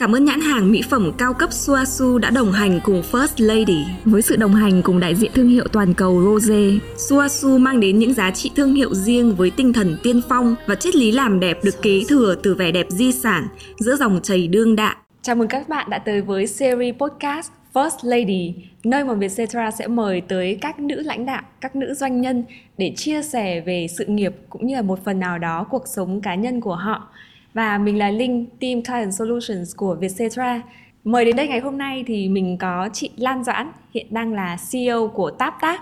Cảm ơn nhãn hàng mỹ phẩm cao cấp Suasu đã đồng hành cùng First Lady. Với sự đồng hành cùng đại diện thương hiệu toàn cầu Rose, Suasu mang đến những giá trị thương hiệu riêng với tinh thần tiên phong và triết lý làm đẹp được kế thừa từ vẻ đẹp di sản giữa dòng chảy đương đại. Chào mừng các bạn đã tới với series podcast First Lady, nơi mà Vietcetera sẽ mời tới các nữ lãnh đạo, các nữ doanh nhân để chia sẻ về sự nghiệp cũng như là một phần nào đó cuộc sống cá nhân của họ. Và mình là Linh, Team Client Solutions của Vietcetera. Mời đến đây ngày hôm nay thì mình có chị Lan Doãn, hiện đang là CEO của TapTap.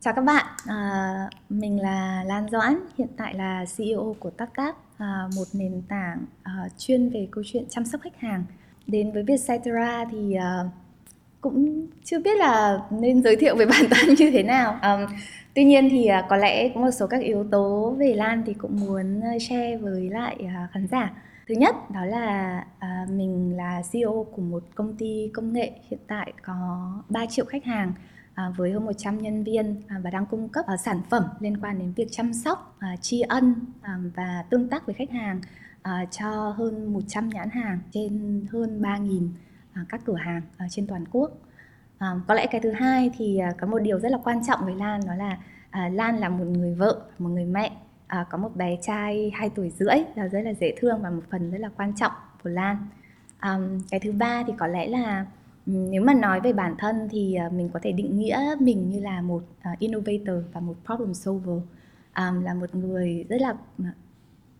Chào các bạn, à, mình là Lan Doãn, hiện tại là CEO của TapTap, à, một nền tảng à, chuyên về câu chuyện chăm sóc khách hàng. Đến với Vietcetera thì à, cũng chưa biết là nên giới thiệu về bản thân như thế nào À, tuy nhiên thì à, có lẽ có một số các yếu tố về lan thì cũng muốn ờ, share với lại à, khán giả. Thứ nhất đó là à, mình là ceo của một công ty công nghệ hiện tại có 3 triệu khách hàng với hơn 100 nhân viên và đang cung cấp ờ, sản phẩm liên quan đến việc chăm sóc tri ân và tương tác với khách hàng cho hơn 100 nhãn hàng trên hơn 3.000 À, các cửa hàng trên toàn quốc à, có lẽ cái thứ hai thì à, có một điều rất là quan trọng với Lan đó là à, Lan là một người vợ một người mẹ. À, có một bé trai 2 tuổi rưỡi là rất là dễ thương và một phần rất là quan trọng của Lan. À, cái thứ ba thì có lẽ là nếu mà nói về bản thân thì à, mình có thể định nghĩa mình như là một à, innovator và một problem solver. Là một người rất là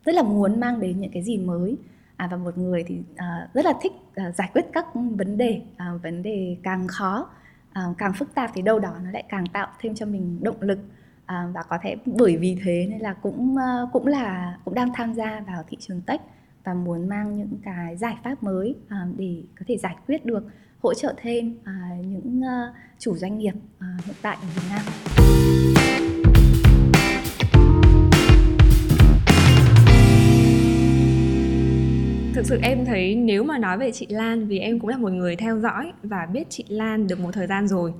rất là muốn mang đến những cái gì mới. À, và một người thì uh, rất là thích À, giải quyết các vấn đề à, vấn đề càng khó à, càng phức tạp thì đâu đó nó lại càng tạo thêm cho mình động lực và có thể bởi vì thế nên là cũng cũng là cũng đang tham gia vào thị trường tech và muốn mang những cái giải pháp mới để có thể giải quyết được hỗ trợ thêm những uh, chủ doanh nghiệp uh, hiện tại ở Việt Nam. Thực sự em thấy nếu mà nói về chị Lan, vì em cũng là một người theo dõi và biết chị Lan được một thời gian rồi,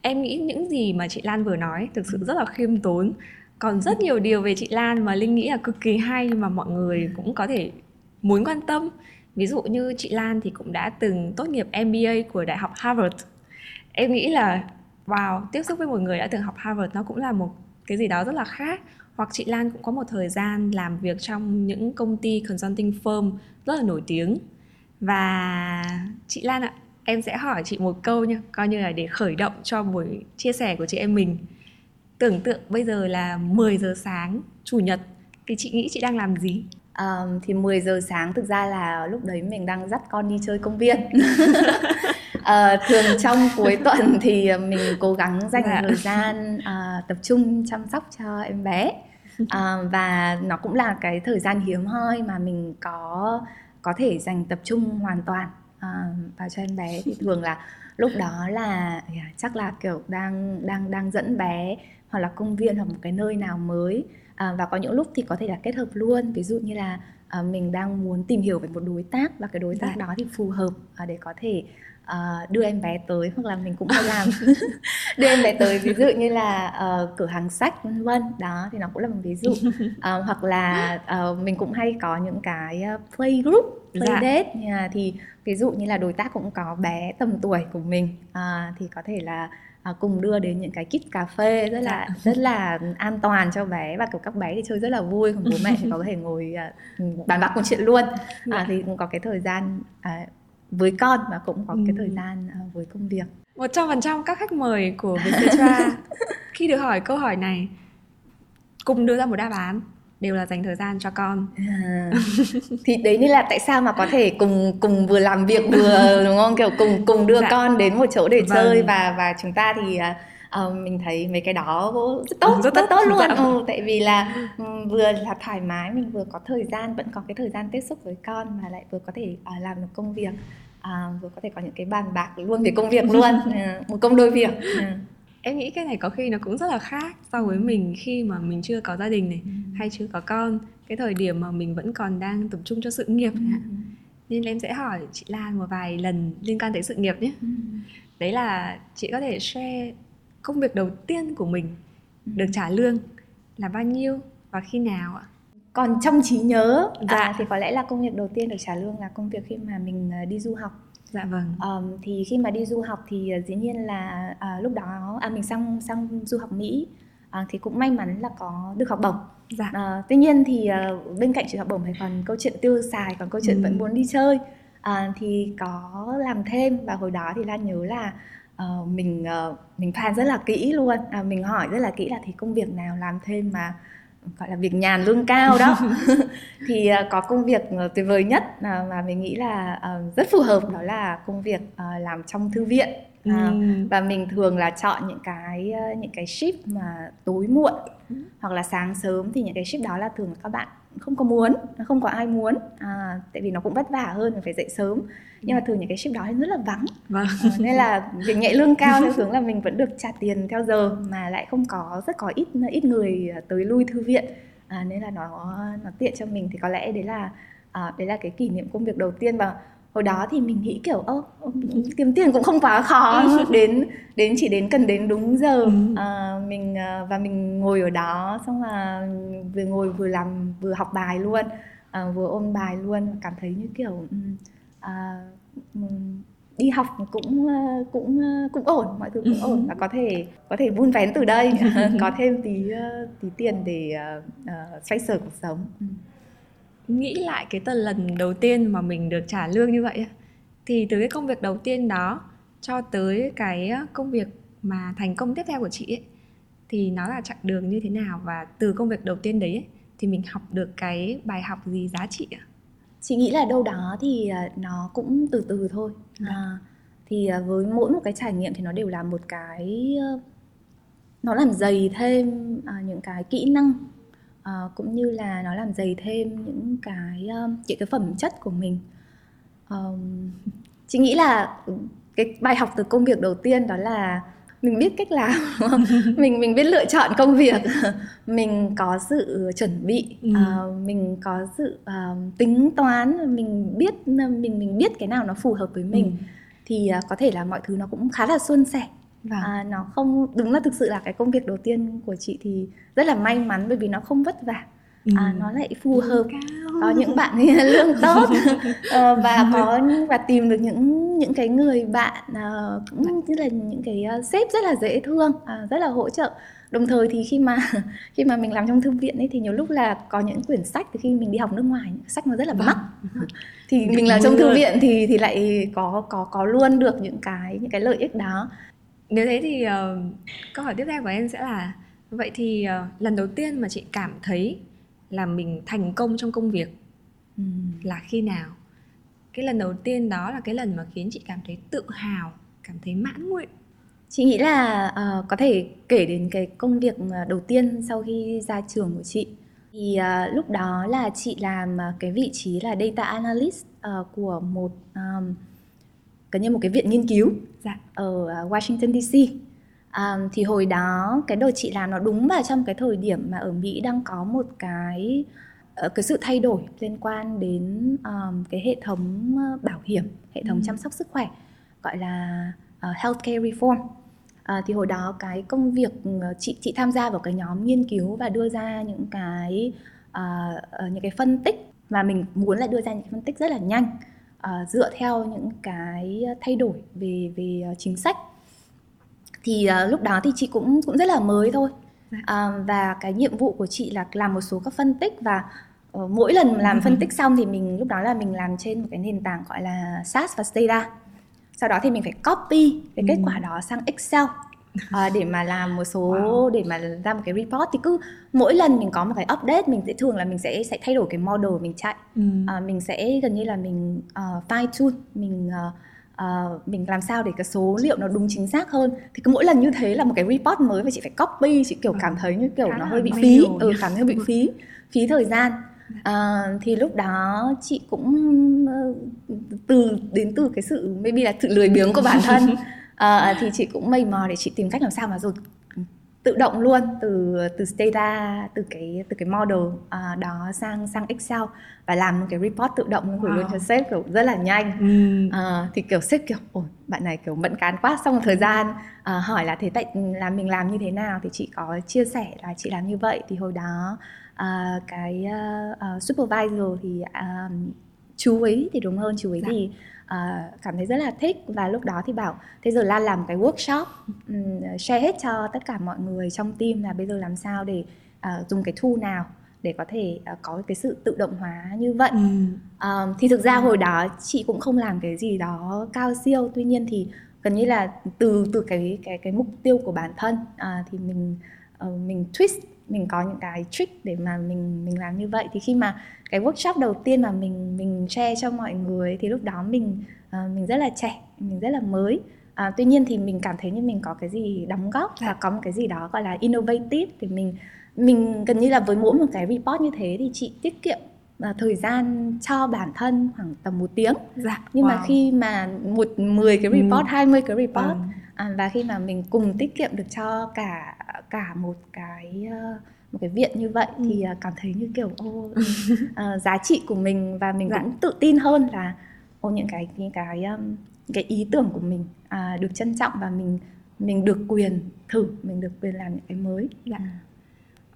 em nghĩ những gì mà chị Lan vừa nói thực sự rất là khiêm tốn. Còn rất nhiều điều về chị Lan mà Linh nghĩ là cực kỳ hay mà mọi người cũng có thể muốn quan tâm. Ví dụ như chị Lan thì cũng đã từng tốt nghiệp MBA của Đại học Harvard. Em nghĩ là, wow, tiếp xúc với một người đã từng học Harvard nó cũng là một cái gì đó rất là khác hoặc chị Lan cũng có một thời gian làm việc trong những công ty consulting firm rất là nổi tiếng. Và chị Lan ạ em sẽ hỏi chị một câu nha coi như là để khởi động cho buổi chia sẻ của chị em mình. Tưởng tượng bây giờ là 10 giờ sáng chủ nhật thì chị nghĩ chị đang làm gì? Um, thì 10 giờ sáng thực ra là lúc đấy mình đang dắt con đi chơi công viên uh, thường trong cuối tuần thì mình cố gắng dành dạ. thời gian uh, tập trung chăm sóc cho em bé uh, và nó cũng là cái thời gian hiếm hoi mà mình có có thể dành tập trung hoàn toàn uh, vào cho em bé thì thường là lúc đó là yeah, chắc là kiểu đang đang đang dẫn bé hoặc là công viên hoặc một cái nơi nào mới à, và có những lúc thì có thể là kết hợp luôn ví dụ như là à, mình đang muốn tìm hiểu về một đối tác và cái đối tác dạ. đó thì phù hợp à, để có thể uh, đưa em bé tới hoặc là mình cũng hay làm. Đưa em bé tới ví dụ như là uh, cửa hàng sách vân vân. Đó thì nó cũng là một ví dụ. Uh, hoặc là uh, mình cũng hay có những cái play group play dạ. date. Thì ví dụ như là đối tác cũng có bé tầm tuổi của mình. Uh, thì có thể là à, cùng đưa đến những cái kit cà phê rất là dạ. rất là an toàn cho bé. Và kiểu các bé thì chơi rất là vui. Còn bố mẹ thì có thể ngồi à, bàn bạc một chuyện luôn. À, thì cũng có cái thời gian à, với con và cũng có ừ. cái thời gian uh, với công việc. Một trăm phần trăm các khách mời của Vietcetera khi được hỏi câu hỏi này cùng đưa ra một đáp án đều là dành thời gian cho con à, thì đấy nên là tại sao mà có thể cùng cùng vừa làm việc vừa đúng không kiểu cùng cùng đưa dạ. con đến một chỗ để vâng. chơi và và chúng ta thì uh, mình thấy mấy cái đó rất tốt rất, rất tốt, luôn dạ. ừ, tại vì là um, vừa là thoải mái mình vừa có thời gian vẫn có cái thời gian tiếp xúc với con mà lại vừa có thể uh, làm được công việc à, vừa có thể có những cái bàn bạc luôn về công việc luôn ừ, một công đôi việc ừ. em nghĩ cái này có khi nó cũng rất là khác so với mình khi mà mình chưa có gia đình này ừ. hay chưa có con cái thời điểm mà mình vẫn còn đang tập trung cho sự nghiệp ừ. nên em sẽ hỏi chị Lan một vài lần liên quan tới sự nghiệp nhé ừ. đấy là chị có thể share công việc đầu tiên của mình ừ. được trả lương là bao nhiêu và khi nào ạ còn trong trí nhớ dạ. à, thì có lẽ là công việc đầu tiên được trả lương là công việc khi mà mình uh, đi du học dạ vâng um, thì khi mà đi du học thì uh, dĩ nhiên là uh, lúc đó à, mình sang sang du học mỹ uh, thì cũng may mắn là có được học bổng dạ. uh, tuy nhiên thì uh, bên cạnh chuyện học bổng thì còn câu chuyện tiêu xài còn câu chuyện ừ. vẫn muốn đi chơi uh, thì có làm thêm và hồi đó thì lan nhớ là uh, mình uh, mình plan rất là kỹ luôn uh, mình hỏi rất là kỹ là thì công việc nào làm thêm mà gọi là việc nhàn lương cao đó thì uh, có công việc uh, tuyệt vời nhất uh, mà mình nghĩ là uh, rất phù hợp đó là công việc uh, làm trong thư viện uh, ừ. và mình thường là chọn những cái uh, những cái shift mà tối muộn ừ. hoặc là sáng sớm thì những cái shift đó là thường là các bạn không có muốn không có ai muốn. À, tại vì nó cũng vất vả hơn phải dậy sớm. Nhưng mà thường những cái ship đó thì rất là vắng. Vâng. à, nên là việc nhẹ lương cao theo hướng là mình vẫn được trả tiền theo giờ mà lại không có rất có ít ít người tới lui thư viện. À, nên là nó nó tiện cho mình. Thì có lẽ đấy là à, đấy là cái kỷ niệm công việc đầu tiên. Và hồi đó thì mình nghĩ kiểu ơ kiếm tiền cũng không quá khó đến đến chỉ đến cần đến đúng giờ. À, mình à, và mình ngồi ở đó xong là vừa ngồi vừa làm vừa học bài luôn à, vừa ôn bài luôn. Cảm thấy như kiểu à, đi học cũng cũng cũng ổn mọi thứ cũng ổn và có thể có thể vun vén từ đây có thêm tí tí tiền để uh, xoay sở cuộc sống nghĩ lại cái tần lần đầu tiên mà mình được trả lương như vậy thì từ cái công việc đầu tiên đó cho tới cái công việc mà thành công tiếp theo của chị ấy thì nó là chặng đường như thế nào và từ công việc đầu tiên đấy ấy, thì mình học được cái bài học gì giá trị ạ? Chị nghĩ là đâu đó thì à, nó cũng từ từ thôi. À. À, thì à, với mỗi một cái trải nghiệm thì nó đều là một cái nó làm dày thêm à, những cái kỹ năng uh, cũng như là nó làm dày thêm những cái um, những cái phẩm chất của mình um, chị nghĩ là cái bài học từ công việc đầu tiên đó là mình biết cách làm mình mình biết lựa chọn công việc mình có sự chuẩn bị ừ. uh, mình có sự uh, tính toán mình biết mình mình biết cái nào nó phù hợp với mình ừ. thì uh, có thể là mọi thứ nó cũng khá là suôn sẻ Vâng. À, nó không đúng là thực sự là cái công việc đầu tiên của chị thì rất là may mắn bởi vì nó không vất vả ừ. à, nó lại phù hợp cao. có những bạn lương tốt uh, và có và tìm được những những cái người bạn uh, cũng như là những cái uh, sếp rất là dễ thương uh, rất là hỗ trợ đồng thời thì khi mà khi mà mình làm trong thư viện ấy thì nhiều lúc là có những quyển sách từ khi mình đi học nước ngoài sách nó rất là mắc vâng. thì mình làm trong thư viện thì thì lại có có có luôn được những cái những cái lợi ích đó nếu thế thì uh, câu hỏi tiếp theo của em sẽ là vậy thì uh, lần đầu tiên mà chị cảm thấy là mình thành công trong công việc ừ. là khi nào? Cái lần đầu tiên đó là cái lần mà khiến chị cảm thấy tự hào cảm thấy mãn nguyện. Chị nghĩ là uh, có thể kể đến cái công việc đầu tiên sau khi ra trường của chị. Thì uh, lúc đó là chị làm cái vị trí là data analyst uh, của một um, gần như một cái viện nghiên cứu dạ. ở à, Washington DC à, thì hồi đó cái đợt chị làm nó đúng vào trong cái thời điểm mà ở Mỹ đang có một cái ờ, cái sự thay đổi liên quan đến um, cái hệ thống ờ, bảo hiểm hệ thống ừ. chăm sóc sức khỏe gọi là uh, healthcare reform à, thì hồi đó cái công việc chị chị tham gia vào cái nhóm nghiên cứu và đưa ra những cái uh, những cái phân tích mà mình muốn là đưa ra những cái phân tích rất là nhanh uh, dựa theo những cái thay đổi về về uh, chính sách. Thì uh, lúc đó thì chị cũng cũng rất là mới thôi. Uh, và cái nhiệm vụ của chị là làm một số các phân tích và uh, mỗi lần làm phân tích xong thì mình lúc đó là mình làm trên một cái nền tảng gọi là SAS và Stata sau đó thì mình phải copy cái kết quả đó sang Excel à, để mà làm một số wow. để mà ra một cái report thì cứ mỗi lần mình có một cái update mình sẽ thường là mình sẽ sẽ thay đổi cái model mình chạy. Ừ. à, mình sẽ gần như là mình uh, fine tune mình uh, uh, mình làm sao để cái số liệu nó đúng chính xác hơn. Thì cứ mỗi lần như thế là một cái report mới và chị phải copy chị kiểu cảm thấy như kiểu Khá nó hơi bị phí. ừ, cảm thấy bị phí phí thời gian. À, thì lúc đó chị cũng từ đến từ cái sự maybe là sự lười biếng của bản thân à, thì chị cũng mây mò để chị tìm cách làm sao mà rồi tự động luôn từ từ data từ cái từ cái model uh, đó sang sang Excel và làm một cái report tự động gửi wow. luôn cho sếp kiểu rất là nhanh ừ. uh, thì kiểu sếp kiểu ôi bạn này kiểu mẫn cán quá một thời gian uh, hỏi là thế tại là mình làm như thế nào thì chị có chia sẻ là chị làm như vậy thì hồi đó uh, cái uh, supervisor thì uh, chú ấy thì đúng hơn chú ấy dạ. thì uh, cảm thấy rất là thích. Và lúc đó thì bảo thế giờ Lan làm cái workshop um, share hết cho tất cả mọi người trong team là bây giờ làm sao để uh, dùng cái tool nào để có thể uh, có cái sự tự động hóa như vậy? Ừ. um, thì thực ra hồi đó chị cũng không làm cái gì đó cao siêu. Tuy nhiên thì gần như là từ từ cái cái cái mục tiêu của bản thân uh, thì mình uh, mình twist mình có những cái trick để mà mình mình làm như vậy. Thì khi mà cái workshop đầu tiên mà mình mình share cho mọi người thì lúc đó mình uh, mình rất là trẻ mình rất là mới à, tuy nhiên thì mình cảm thấy như mình có cái gì đóng góp và có một cái gì đó gọi là innovative thì mình mình gần như là với mỗi một cái report như thế thì chị tiết kiệm uh, thời gian cho bản thân khoảng tầm một tiếng dạ, nhưng wow. mà khi mà một mười cái report, ừ. 20 cái report ừ. à, và khi mà mình cùng tiết kiệm được cho cả cả một cái uh, một cái viện như vậy ừ. thì uh, cảm thấy như kiểu ô uh, giá trị của mình và mình dạ. cũng tự tin hơn là ô những cái những cái um, cái ý tưởng của mình uh, được trân trọng và mình mình được quyền thử mình được quyền làm những cái mới dạ.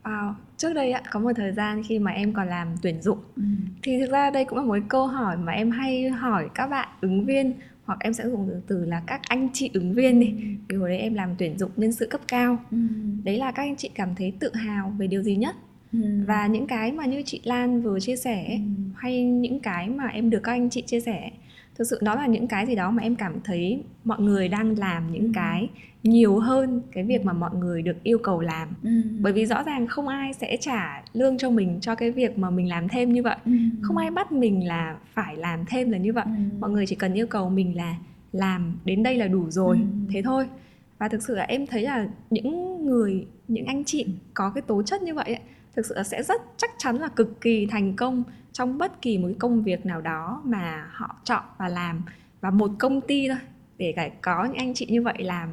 Wow, trước đây ạ, có một thời gian khi mà em còn làm tuyển dụng ừ. thì thực ra đây cũng là một câu hỏi mà em hay hỏi các bạn ứng viên hoặc em sẽ dùng từ từ là các anh chị ứng viên đi vì hồi đấy em làm tuyển dụng nhân sự cấp cao ừ. đấy là các anh chị cảm thấy tự hào về điều gì nhất ừ. và những cái mà như chị Lan vừa chia sẻ ừ. hay những cái mà em được các anh chị chia sẻ thực sự đó là những cái gì đó mà em cảm thấy mọi người đang làm những cái nhiều hơn cái việc mà mọi người được yêu cầu làm ừ. bởi vì rõ ràng không ai sẽ trả lương cho mình cho cái việc mà mình làm thêm như vậy ừ. không ai bắt mình là phải làm thêm là như vậy ừ. mọi người chỉ cần yêu cầu mình là làm đến đây là đủ rồi ừ. thế thôi và thực sự là em thấy là những người những anh chị có cái tố chất như vậy ấy, thực sự là sẽ rất chắc chắn là cực kỳ thành công trong bất kỳ một công việc nào đó mà họ chọn và làm và một công ty thôi để cả có những anh chị như vậy làm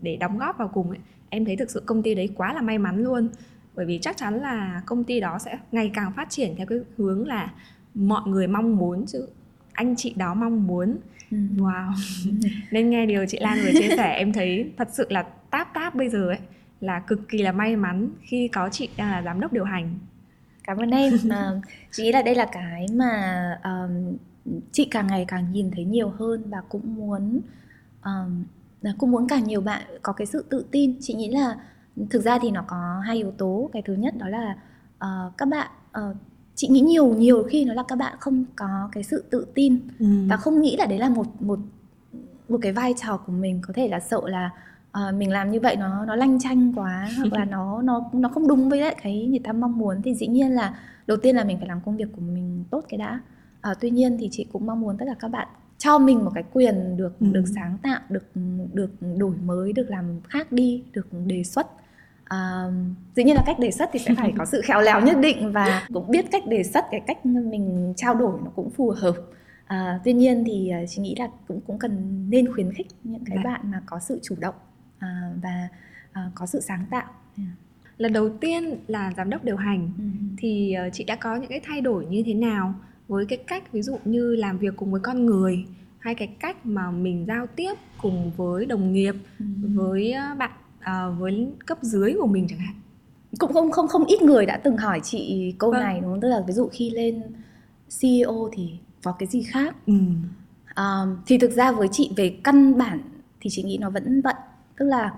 để đóng góp vào cùng ấy, em thấy thực sự công ty đấy quá là may mắn luôn. Bởi vì chắc chắn là công ty đó sẽ ngày càng phát triển theo cái hướng là mọi người mong muốn chứ anh chị đó mong muốn. Ừ. wow. Nên nghe điều chị Lan vừa chia sẻ em thấy thật sự là táp táp bây giờ ấy là cực kỳ là may mắn khi có chị đang là giám đốc điều hành cảm ơn em. Mà chị nghĩ là đây là cái mà um, chị càng ngày càng nhìn thấy nhiều hơn và cũng muốn um, cũng muốn càng nhiều bạn có cái sự tự tin. Chị nghĩ là thực ra thì nó có hai yếu tố. Cái thứ nhất đó là uh, các bạn uh, chị nghĩ nhiều nhiều khi nó là các bạn không có cái sự tự tin ừ. và không nghĩ là đấy là một một một cái vai trò của mình. Có thể là sợ là uh, mình làm như vậy nó nó lanh chanh quá hoặc là nó nó nó không đúng với lại cái người ta mong muốn thì dĩ nhiên là đầu tiên là mình phải làm công việc của mình tốt cái đã uh, tuy nhiên thì chị cũng mong muốn tất cả các bạn cho mình một cái quyền được ừ. được sáng tạo được được đổi mới được làm khác đi được đề xuất à, dĩ nhiên là cách đề xuất thì sẽ phải có sự khéo léo nhất định và cũng biết cách đề xuất cái cách mình trao đổi nó cũng phù hợp à, tuy nhiên thì chị nghĩ là cũng cũng cần nên khuyến khích những cái. Dạ. bạn mà có sự chủ động và à, có sự sáng tạo lần đầu tiên là giám đốc điều hành ừ. thì uh, chị đã có những cái thay đổi như thế nào với cái cách ví dụ như làm việc cùng với con người hay cái cách mà mình giao tiếp cùng với đồng nghiệp ừ. với ờ, bạn uh, với cấp dưới của mình chẳng hạn cũng không không không ít người đã từng hỏi chị câu vâng. này đúng không tức là ví dụ khi lên CEO thì có cái gì khác ừ. um, thì thực ra với chị về căn bản thì chị nghĩ nó vẫn vậy tức là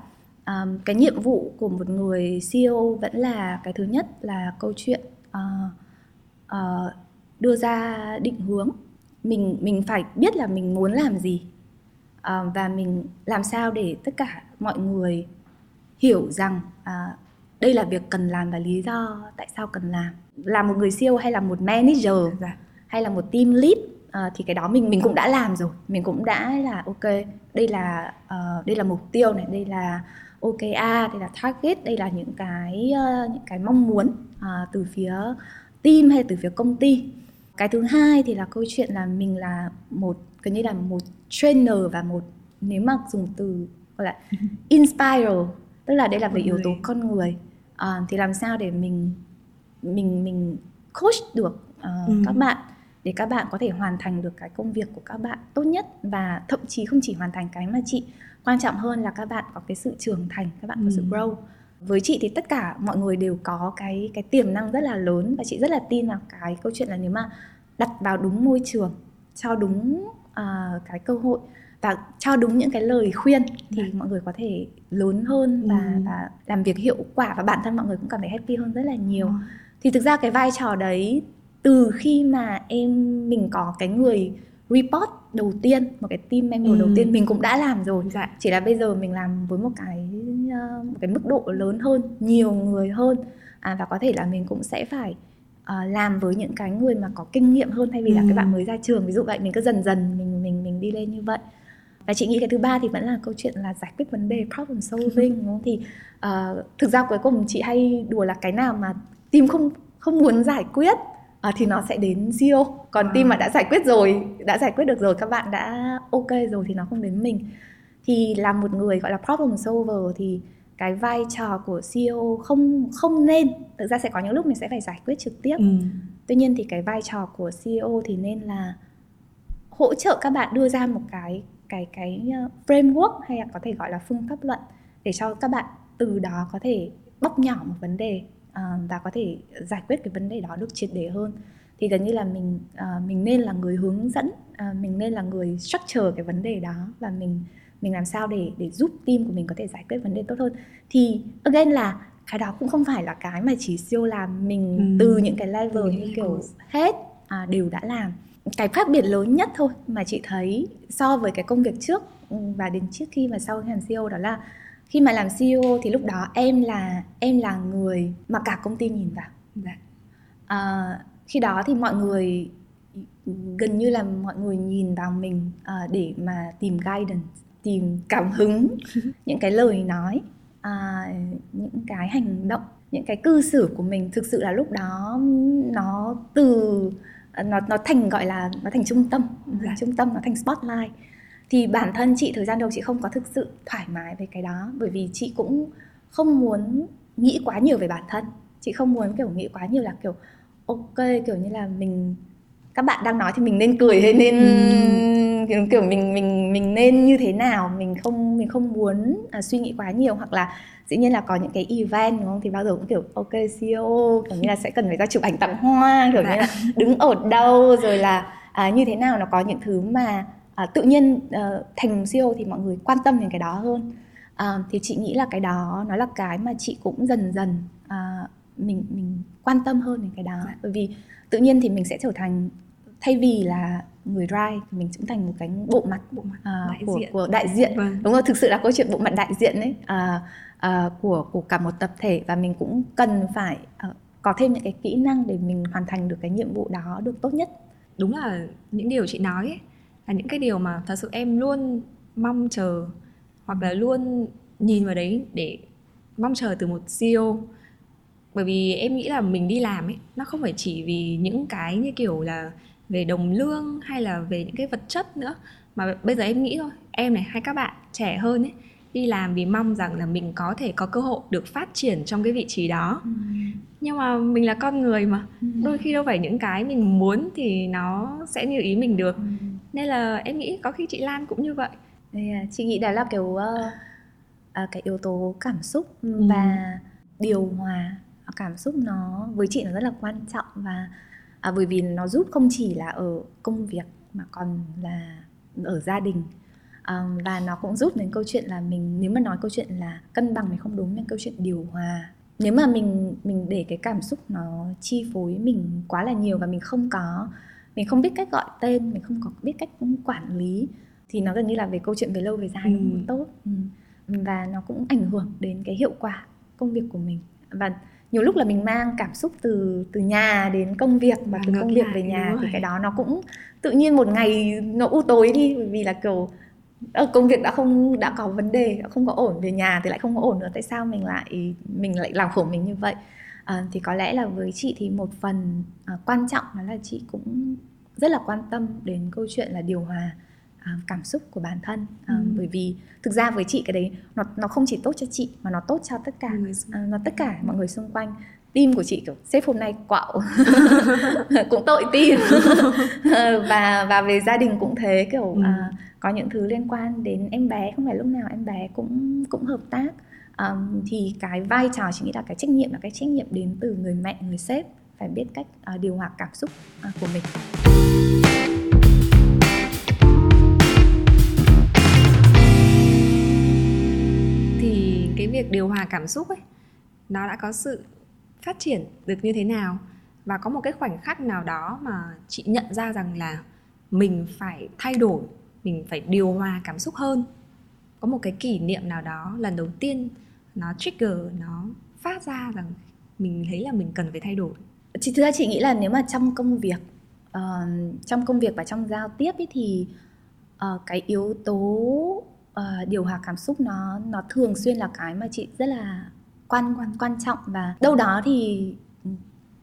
um, cái nhiệm vụ của một người CEO vẫn là cái thứ nhất là câu chuyện uh, uh, đưa ra định hướng. Mình mình phải biết là mình muốn làm gì uh, và mình làm sao để tất cả mọi người hiểu rằng uh, đây là việc cần làm và lý do tại sao cần làm. Là một người CEO hay là một manager dạ. hay là một team lead uh, thì cái đó mình mình cũng đã làm rồi. Mình cũng đã là ok đây là uh, đây là mục tiêu này đây là OKR đây là target đây là những cái uh, những cái mong muốn uh, từ phía team hay từ phía công ty. Cái thứ hai thì là câu chuyện là mình là một gần như là một trainer và một nếu mà dùng từ gọi là inspire tức là đây là về yếu tố con người. À, thì làm sao để mình mình mình coach được uh, ừ. các bạn để các bạn có thể hoàn thành được cái công việc của các bạn tốt nhất và thậm chí không chỉ hoàn thành cái mà chị quan trọng hơn là các bạn có cái sự trưởng thành các bạn có sự ừ. grow với chị thì tất cả mọi người đều có cái cái tiềm năng rất là lớn và chị rất là tin vào cái câu chuyện là nếu mà đặt vào đúng môi trường cho đúng uh, cái cơ hội và cho đúng những cái lời khuyên thì Đấy. Dạ. mọi người có thể lớn hơn và ừ. và làm việc hiệu quả và bản thân mọi người cũng cảm thấy happy hơn rất là nhiều. Ừ. Thì thực ra cái vai trò đấy từ khi mà em mình có cái người report đầu tiên một cái team member ừ. đầu tiên mình cũng đã làm rồi dạ. chỉ là bây giờ mình làm với một cái uh, một cái mức độ lớn hơn nhiều người hơn à, và có thể là mình cũng sẽ phải uh, làm với những cái người mà có kinh nghiệm hơn thay vì ừ. là cái bạn mới ra trường ví dụ vậy mình cứ dần dần mình mình mình đi lên như vậy và chị nghĩ cái thứ ba thì vẫn là câu chuyện là giải quyết vấn đề problem solving đúng không thì uh, thực ra cuối cùng chị hay đùa là cái nào mà team không không muốn giải quyết uh, thì nó sẽ đến CEO còn team mà đã giải quyết rồi đã giải quyết được rồi các bạn đã ok rồi thì nó không đến mình. Thì là một người gọi là problem solver thì cái vai trò của CEO không không nên. Thực ra sẽ có những lúc mình sẽ phải giải quyết trực tiếp. Ừ. tuy nhiên thì cái vai trò của CEO thì nên là hỗ trợ các bạn đưa ra một cái cái cái ờ, framework hay là có thể gọi là phương pháp luận để cho các bạn từ đó có thể bóc nhỏ một vấn đề uh, và có thể giải quyết cái vấn đề đó được triệt để hơn. Thì gần như là mình uh, mình nên là người hướng dẫn uh, mình nên là người structure cái vấn đề đó và mình mình làm sao để để giúp team của mình có thể giải quyết vấn đề tốt hơn. Thì again là cái đó cũng không phải là cái mà chỉ siêu làm mình ừ. từ những cái level như kiểu hết à, đều đã làm. Cái khác biệt lớn nhất thôi mà chị thấy so với cái công việc trước ừ, và đến trước khi mà sau khi làm CEO đó là khi mà làm CEO thì lúc đó em là em là người mà cả công ty nhìn vào dạ. à, khi đó thì mọi người gần như là mọi người nhìn vào mình uh, để mà tìm guidance tìm cảm hứng những cái lời nói uh, những cái hành động những cái cư xử của mình thực sự là lúc đó nó từ nó nó thành gọi là nó thành trung tâm dạ. trung tâm nó thành spotlight thì bản thân chị thời gian đầu chị không có thực sự thoải mái với cái đó bởi vì chị cũng không muốn nghĩ quá nhiều về bản thân chị không muốn kiểu nghĩ quá nhiều là kiểu ok kiểu như là mình các bạn đang nói thì mình nên cười hay nên ừ. kiểu, kiểu mình mình mình nên như thế nào mình không mình không muốn à, suy nghĩ quá nhiều hoặc là dĩ nhiên là có những cái event đúng không thì bao giờ cũng kiểu ok CEO kiểu như là sẽ cần phải ra chụp ảnh tặng hoa kiểu như là dạ. đứng ở đâu rồi là à, như thế nào nó có những thứ mà à, tự nhiên à, thành CEO thì mọi người quan tâm đến cái đó hơn à, thì chị nghĩ là cái đó nó là cái mà chị cũng dần dần à, mình mình quan tâm hơn đến cái đó dạ. bởi vì tự nhiên thì mình sẽ trở thành thay vì là người drive thì mình cũng thành một cái bộ mặt bộ mặt à, đại của, diện. của đại diện vâng. đúng rồi thực sự là câu chuyện bộ mặt đại diện đấy à, à, của của cả một tập thể và mình cũng cần phải à, có thêm những cái kỹ năng để mình hoàn thành được cái nhiệm vụ đó được tốt nhất đúng là những điều chị nói ấy, là những cái điều mà thật sự em luôn mong chờ hoặc là luôn nhìn vào đấy để mong chờ từ một CEO bởi vì em nghĩ là mình đi làm ấy nó không phải chỉ vì những cái như kiểu là về đồng lương hay là về những cái vật chất nữa mà bây giờ em nghĩ thôi em này hay các bạn trẻ hơn ấy đi làm vì mong rằng là mình có thể có cơ hội được phát triển trong cái vị trí đó ừ. nhưng mà mình là con người mà ừ. đôi khi đâu phải những cái mình muốn thì nó sẽ như ý mình được ừ. Nên là em nghĩ có khi chị Lan cũng như vậy. Yeah, chị nghĩ đó là kiểu uh, uh, cái yếu tố cảm xúc ừ. và điều hòa. Cảm xúc nó với chị nó rất là quan trọng và à, bởi vì nó giúp không chỉ là ở công việc mà còn là ở gia đình. Um, và nó cũng giúp đến câu chuyện là mình nếu mà nói câu chuyện là cân bằng thì không đúng nhưng câu chuyện điều hòa. Nếu mà mình mình để cái cảm xúc nó chi phối mình quá là nhiều và mình không có mình không biết cách gọi tên mình không có biết cách quản lý. Thì nó gần như là về câu chuyện về lâu về dài ừ. không tốt. Ừ. và nó cũng ảnh hưởng đến cái hiệu quả công việc của mình. Và nhiều lúc là mình mang cảm xúc từ từ nhà đến công việc và từ công việc về nhà thì cái đó nó cũng tự nhiên một ngày nó u tối đi. Bởi vì là kiểu ở ờ, công việc đã không đã có vấn đề đã không có ổn về nhà thì lại không có ổn nữa. Tại sao mình lại mình lại làm khổ mình như vậy à, thì có lẽ là với chị thì một phần à, quan trọng đó là chị cũng rất là quan tâm đến câu chuyện là điều hòa à, cảm xúc của bản thân. À, ừ. bởi vì thực ra với chị cái đấy nó nó không chỉ tốt cho chị mà nó tốt cho tất cả à, nó tất cả mọi người xung quanh. Tim của chị kiểu sếp hôm nay quạo. Cũng tội tim và và về gia đình cũng thế kiểu ừ. à, có những thứ liên quan đến em bé không phải lúc nào em bé cũng cũng hợp tác um, thì cái vai trò chị nghĩ là cái trách nhiệm là cái trách nhiệm đến từ người mẹ người sếp phải biết cách uh, điều hòa cảm xúc uh, của mình. Thì cái việc điều hòa cảm xúc ấy nó đã có sự phát triển được như thế nào? Và có một cái khoảnh khắc nào đó mà chị nhận ra rằng là mình phải thay đổi mình phải điều hòa cảm xúc hơn? Có một cái kỷ niệm nào đó lần đầu tiên nó trigger nó phát ra rằng mình thấy là mình cần phải thay đổi chị thực ra chị nghĩ là nếu mà trong công việc uh, trong công việc và trong giao tiếp ấy thì uh, cái yếu tố uh, điều hòa cảm xúc nó nó thường xuyên là cái mà chị rất là quan quan quan trọng và đâu đó thì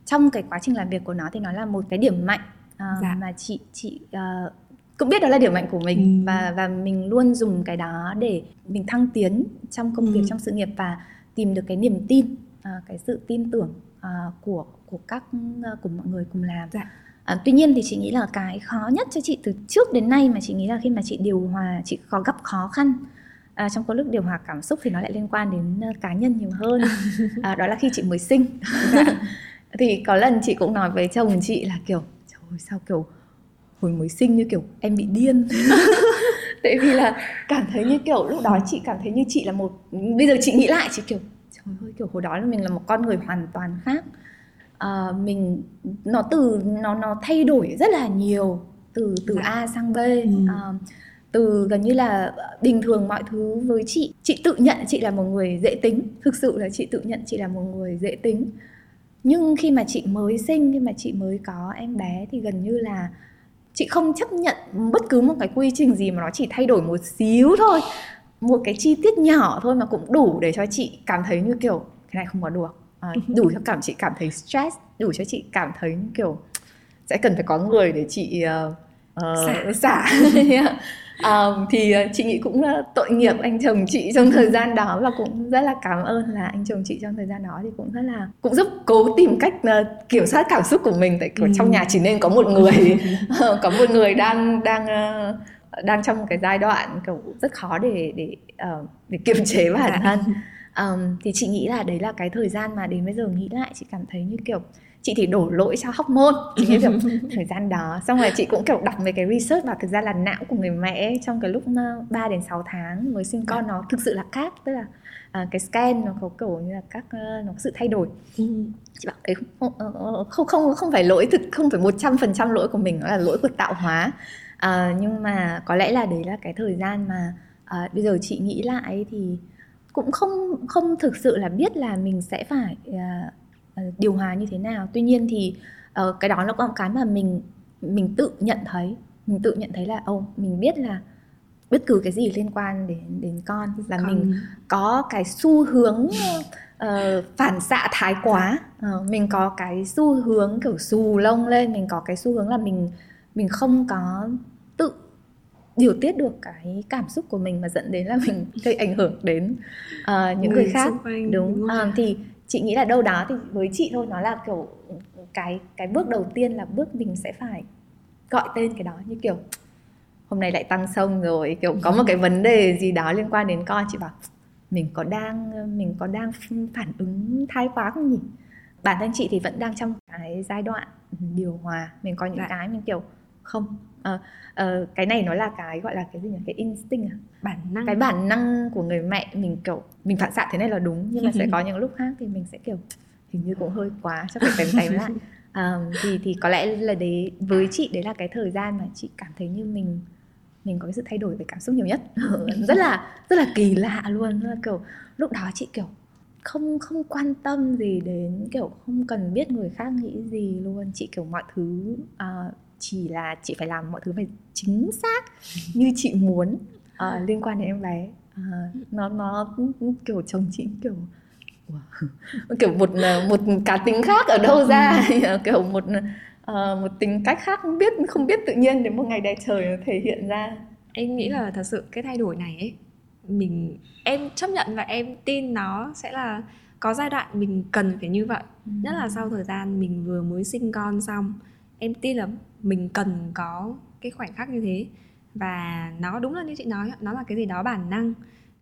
trong cái quá trình làm việc của nó thì nó là một cái điểm mạnh uh, dạ. mà chị chị uh, cũng biết đó là điểm mạnh của mình ừ. và và mình luôn dùng cái đó để mình thăng tiến trong công ừ. việc trong sự nghiệp và tìm được cái niềm tin uh, cái sự tin tưởng uh, của của các uh, của mọi người cùng làm dạ. À, tuy nhiên thì chị nghĩ là cái khó nhất cho chị từ trước đến nay mà chị nghĩ là khi mà chị điều hòa chị có gặp khó khăn à, trong cái lúc điều hòa cảm xúc thì nó lại liên quan đến uh, cá nhân nhiều hơn à, đó là khi chị mới sinh dạ. thì có lần chị cũng nói với chồng chị là kiểu trời ơi sao kiểu hồi mới sinh như kiểu em bị điên. Tại vì là cảm thấy như kiểu lúc đó chị cảm thấy như chị là một bây giờ chị nghĩ lại chị kiểu trời ơi kiểu hồi đó là mình là một con người hoàn toàn khác. À, mình nó từ nó nó thay đổi rất là nhiều từ từ dạ. A sang B. Ừ. à, từ gần như là bình thường mọi thứ với chị chị tự nhận chị là một người dễ tính. Thực sự là chị tự nhận chị là một người dễ tính. Nhưng khi mà chị mới sinh khi mà chị mới có em bé thì gần như là chị không chấp nhận bất cứ một cái quy trình gì mà nó chỉ thay đổi một xíu thôi. Một cái chi tiết nhỏ thôi mà cũng đủ để cho chị cảm thấy như kiểu cái này không có được. À, đủ cho cảm chị cảm thấy stress đủ cho chị cảm thấy kiểu sẽ cần phải có người để chị uh, uh, xả um, thì uh, chị nghĩ cũng uh, tội nghiệp anh chồng chị trong thời gian đó và cũng rất là cảm ơn là anh chồng chị trong thời gian đó thì cũng rất là cũng giúp cố tìm cách kiểm soát cảm xúc của mình. Tại kiểu ừ. trong nhà chỉ nên có một người. Có một người đang đang đang trong một cái giai đoạn kiểu rất khó để để để kiềm chế bản thân. Um, thì chị nghĩ là đấy là cái thời gian mà đến bây giờ nghĩ lại chị cảm thấy như kiểu chị thì đổ lỗi cho hormone chị nghĩ thời gian đó. Xong rồi chị cũng kiểu đọc về cái research và thực ra là não của người mẹ trong cái lúc 3 đến 6 tháng mới sinh con nó thực sự là khác. Tức là uh, cái scan nó có kiểu như là các uh, nó có sự thay đổi. Ừ. chị bảo đấy không, không không không phải lỗi thực không phải một trăm phần trăm lỗi của mình nó là lỗi của tạo hóa. Uh, nhưng mà có lẽ là đấy là cái thời gian mà uh, bây giờ chị nghĩ lại thì cũng không không thực sự là biết là mình sẽ phải uh, điều hòa như thế nào. Tuy nhiên thì uh, cái đó nó có một cái mà mình mình tự nhận thấy. Mình tự nhận thấy là ô oh, mình biết là bất cứ cái gì liên quan đến đến con là con. mình có cái xu hướng uh, phản xạ thái quá. Uh, mình có cái xu hướng kiểu xù lông lên mình có cái xu hướng là mình mình không có tự điều tiết được cái cảm xúc của mình mà dẫn đến là mình gây ảnh hưởng đến uh, những người, người khác. đúng, đúng uh, thì chị nghĩ là đâu đó thì với chị thôi nó là kiểu cái cái bước đầu tiên là bước mình sẽ phải gọi tên cái đó như kiểu hôm nay lại tăng sông rồi kiểu có một cái vấn đề gì đó liên quan đến con chị bảo mình có đang mình có đang phản ứng thái quá không nhỉ bản thân chị thì vẫn đang trong cái giai đoạn điều hòa mình có những dạ. cái mình kiểu không uh, uh, cái này nó là cái gọi là cái gì nhỉ? Cái instinct à? bản năng. Cái bản năng của người mẹ mình kiểu mình phản xạ thế này là đúng nhưng mà sẽ có những lúc khác thì mình sẽ kiểu hình như cũng hơi quá chắc phải tém tém lại. Um, thì thì có lẽ là đấy với chị đấy là cái thời gian mà chị cảm thấy như mình mình có cái sự thay đổi về cảm xúc nhiều nhất. Rất là rất là kỳ lạ luôn rất là kiểu lúc đó chị kiểu không không quan tâm gì đến kiểu không cần biết người khác nghĩ gì luôn. Chị kiểu mọi thứ uh, chỉ là chị phải làm mọi thứ phải chính xác như chị muốn. Uh, liên quan đến em bé. Uh, nó nó kiểu chồng chị kiểu kiểu một một cá tính khác ở đâu ra. Kiểu một uh, một tính cách khác không biết không biết tự nhiên đến một ngày đẹp trời nó thể hiện ra. Em nghĩ là thật sự cái thay đổi này ấy mình em chấp nhận và em tin nó sẽ là có giai đoạn mình cần phải như vậy. Ừ. nhất là sau thời gian mình vừa mới sinh con xong em tin là mình cần có cái khoảnh khắc như thế và nó đúng là như chị nói nó là cái gì đó bản năng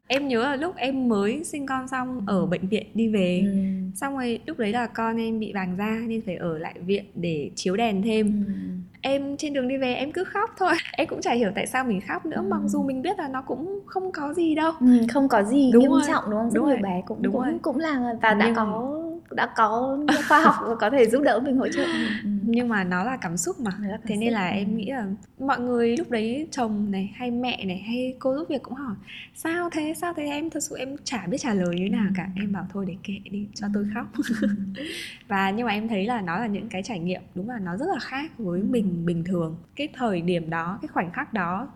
em nhớ là lúc em mới sinh con xong ở bệnh viện đi về ừ. xong rồi lúc đấy là con em bị vàng da nên phải ở lại viện để chiếu đèn thêm ừ. em trên đường đi về em cứ khóc thôi em cũng chả hiểu tại sao mình khóc nữa ừ. mặc dù mình biết là nó cũng không có gì đâu ừ, không có gì đúng nghiêm rồi. trọng đúng không đúng rồi. bé cũng đúng cũng rồi. cũng là và đã Nhưng... có đã có khoa học và có thể giúp đỡ mình hỗ trợ ừ. Nhưng mà nó là cảm xúc mà cảm thế nên là em nghĩ là mọi người lúc đấy chồng này hay mẹ này hay cô giúp việc cũng hỏi sao thế sao thế em thật sự em chả biết trả lời như nào ừ. cả em bảo thôi để kệ đi cho tôi khóc ừ. và nhưng mà em thấy là nó là những cái trải nghiệm đúng là nó rất là khác với mình bình thường cái thời điểm đó cái khoảnh khắc đó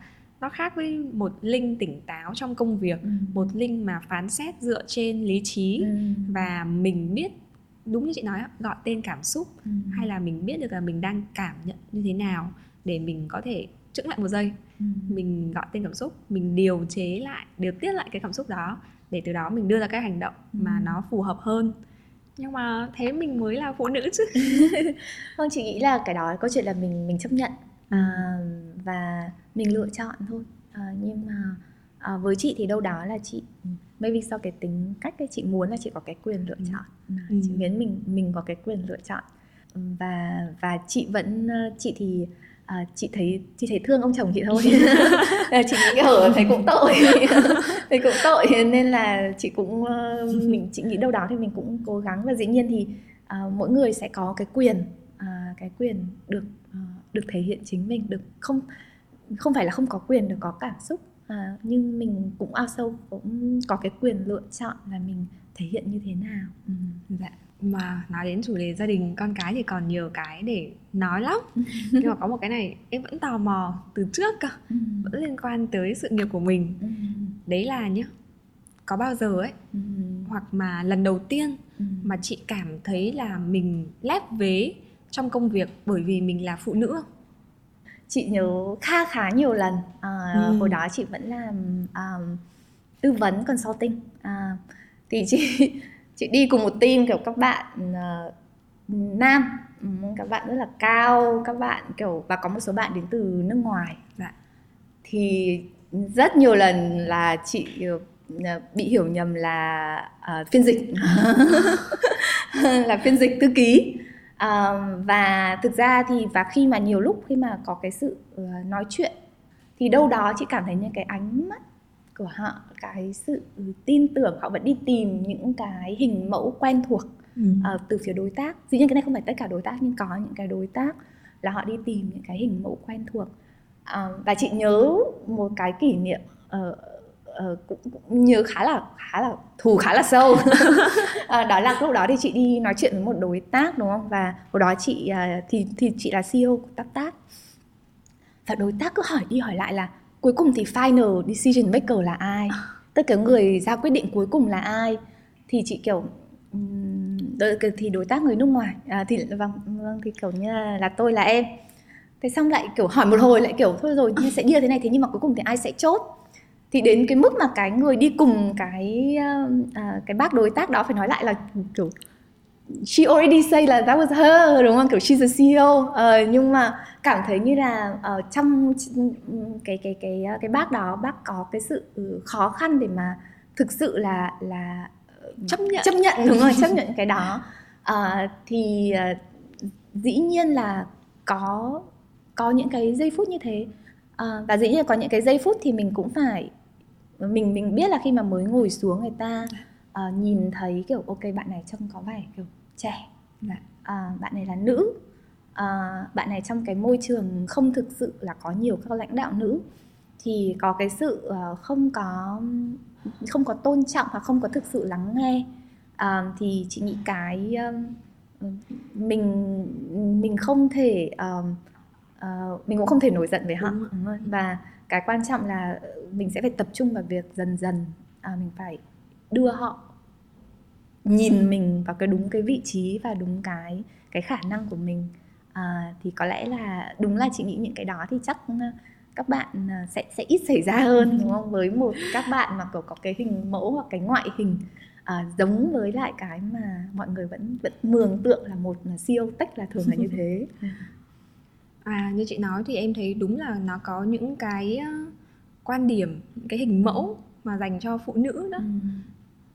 nó khác với một linh tỉnh táo trong công việc ừ. một linh mà phán xét dựa trên lý trí ừ. và mình biết đúng như chị nói gọi tên cảm xúc ừ. hay là mình biết được là mình đang cảm nhận như thế nào để mình có thể chững lại một giây ừ. mình gọi tên cảm xúc mình điều chế lại điều tiết lại cái cảm xúc đó để từ đó mình đưa ra cái hành động ừ. mà nó phù hợp hơn nhưng mà thế mình mới là phụ nữ chứ không chị nghĩ là cái đó câu chuyện là mình mình chấp nhận à, và mình lựa chọn thôi à, nhưng mà à, với chị thì đâu đó là chị maybe do cái tính cách ấy chị muốn là chị có cái quyền lựa ừ. chọn. Ừ. chị muốn mình mình có cái quyền lựa chọn. Và và chị vẫn chị thì à, chị thấy chị thấy thương ông chồng chị thôi. Chị nghĩ ở thấy cũng tội. Thấy cũng tội nên là chị cũng mình chị nghĩ đâu đó thì mình cũng cố gắng. Và dĩ nhiên thì à, mỗi người sẽ có cái quyền à, cái quyền được à, được thể hiện chính mình được không không phải là không có quyền được có cảm xúc à, nhưng mình cũng ao sâu cũng có cái quyền lựa chọn là mình thể hiện như thế nào ừ. dạ mà nói đến chủ đề gia đình con cái thì còn nhiều cái để nói lắm nhưng mà có một cái này em vẫn tò mò từ trước cơ ừ. vẫn liên quan tới sự nghiệp của mình ừ. đấy là nhá có bao giờ ấy ừ. hoặc mà lần đầu tiên ừ. mà chị cảm thấy là mình lép vế trong công việc bởi vì mình là phụ nữ không chị nhớ khá khá nhiều lần. À, ừ. hồi đó chị vẫn làm um, tư vấn consulting. À, thì chị chị đi cùng một team kiểu các bạn uh, nam. Các bạn rất là cao các bạn kiểu và có một số bạn đến từ nước ngoài. Dạ. thì rất nhiều lần là chị uh, bị hiểu nhầm là uh, phiên dịch. Là phiên dịch thư ký và thực ra thì và khi mà nhiều lúc khi mà có cái sự uh, nói chuyện thì đâu đó chị cảm thấy những cái ánh mắt của họ cái sự tin tưởng họ vẫn đi tìm những cái hình mẫu quen thuộc ừ. uh, từ phía đối tác dĩ nhiên cái này không phải tất cả đối tác nhưng có những cái đối tác là họ đi tìm những cái hình mẫu quen thuộc uh, và chị nhớ một cái kỷ niệm uh, uh, cũng, cũng nhớ khá là khá là thù khá là sâu. Uh, đó là lúc đó thì chị đi nói chuyện với một đối tác đúng không? Và hồi đó chị uh, thì thì chị là CEO của Tap Tap. Và đối tác cứ hỏi đi hỏi lại là cuối cùng thì final decision maker là ai? Tất cả người ra quyết định cuối cùng là ai? Thì chị kiểu thì đối tác người nước ngoài à, thì vâng vâng thì kiểu như là, là tôi là em. Thế xong lại kiểu hỏi một hồi lại kiểu thôi rồi sẽ như thế này thế nhưng mà cuối cùng thì ai sẽ chốt thì đến cái mức mà cái người đi cùng cái uh, cái bác đối tác đó phải nói lại là kiểu she already say là that was her đúng không? Kiểu she's a CEO uh, nhưng mà cảm thấy như là ở uh, trong cái cái cái cái bác đó bác có cái sự khó khăn để mà thực sự là là chấp nhận. chấp nhận đúng rồi chấp nhận cái đó. Uh, thì uh, dĩ nhiên là có có những cái giây phút như thế. Uh, và dĩ nhiên có những cái giây phút thì mình cũng phải mình mình biết là khi mà mới ngồi xuống người ta uh, nhìn thấy kiểu ok bạn này trông có vẻ kiểu trẻ. Uh, bạn này là nữ. Uh, bạn này trong cái môi trường không thực sự là có nhiều các lãnh đạo nữ thì có cái sự uh, không có không có tôn trọng hoặc không có thực sự lắng nghe. Uh, thì chị nghĩ cái uh, mình mình không thể uh, uh, mình cũng không thể nổi giận với họ. Đúng rồi. và cái quan trọng là mình sẽ phải tập trung vào việc dần dần à, mình phải đưa họ nhìn mình vào cái đúng cái vị trí và đúng cái cái khả năng của mình. À, thì có lẽ là đúng là chị nghĩ những cái đó thì chắc các bạn à, sẽ sẽ ít xảy ra hơn đúng không? Với một các bạn mà kiểu có cái hình mẫu hoặc cái ngoại hình à, giống với lại cái mà mọi người vẫn vẫn mường tượng là một siêu tech là thường là như thế À như chị nói thì em thấy đúng là nó có những cái quan điểm, những cái hình mẫu mà dành cho phụ nữ đó ừ.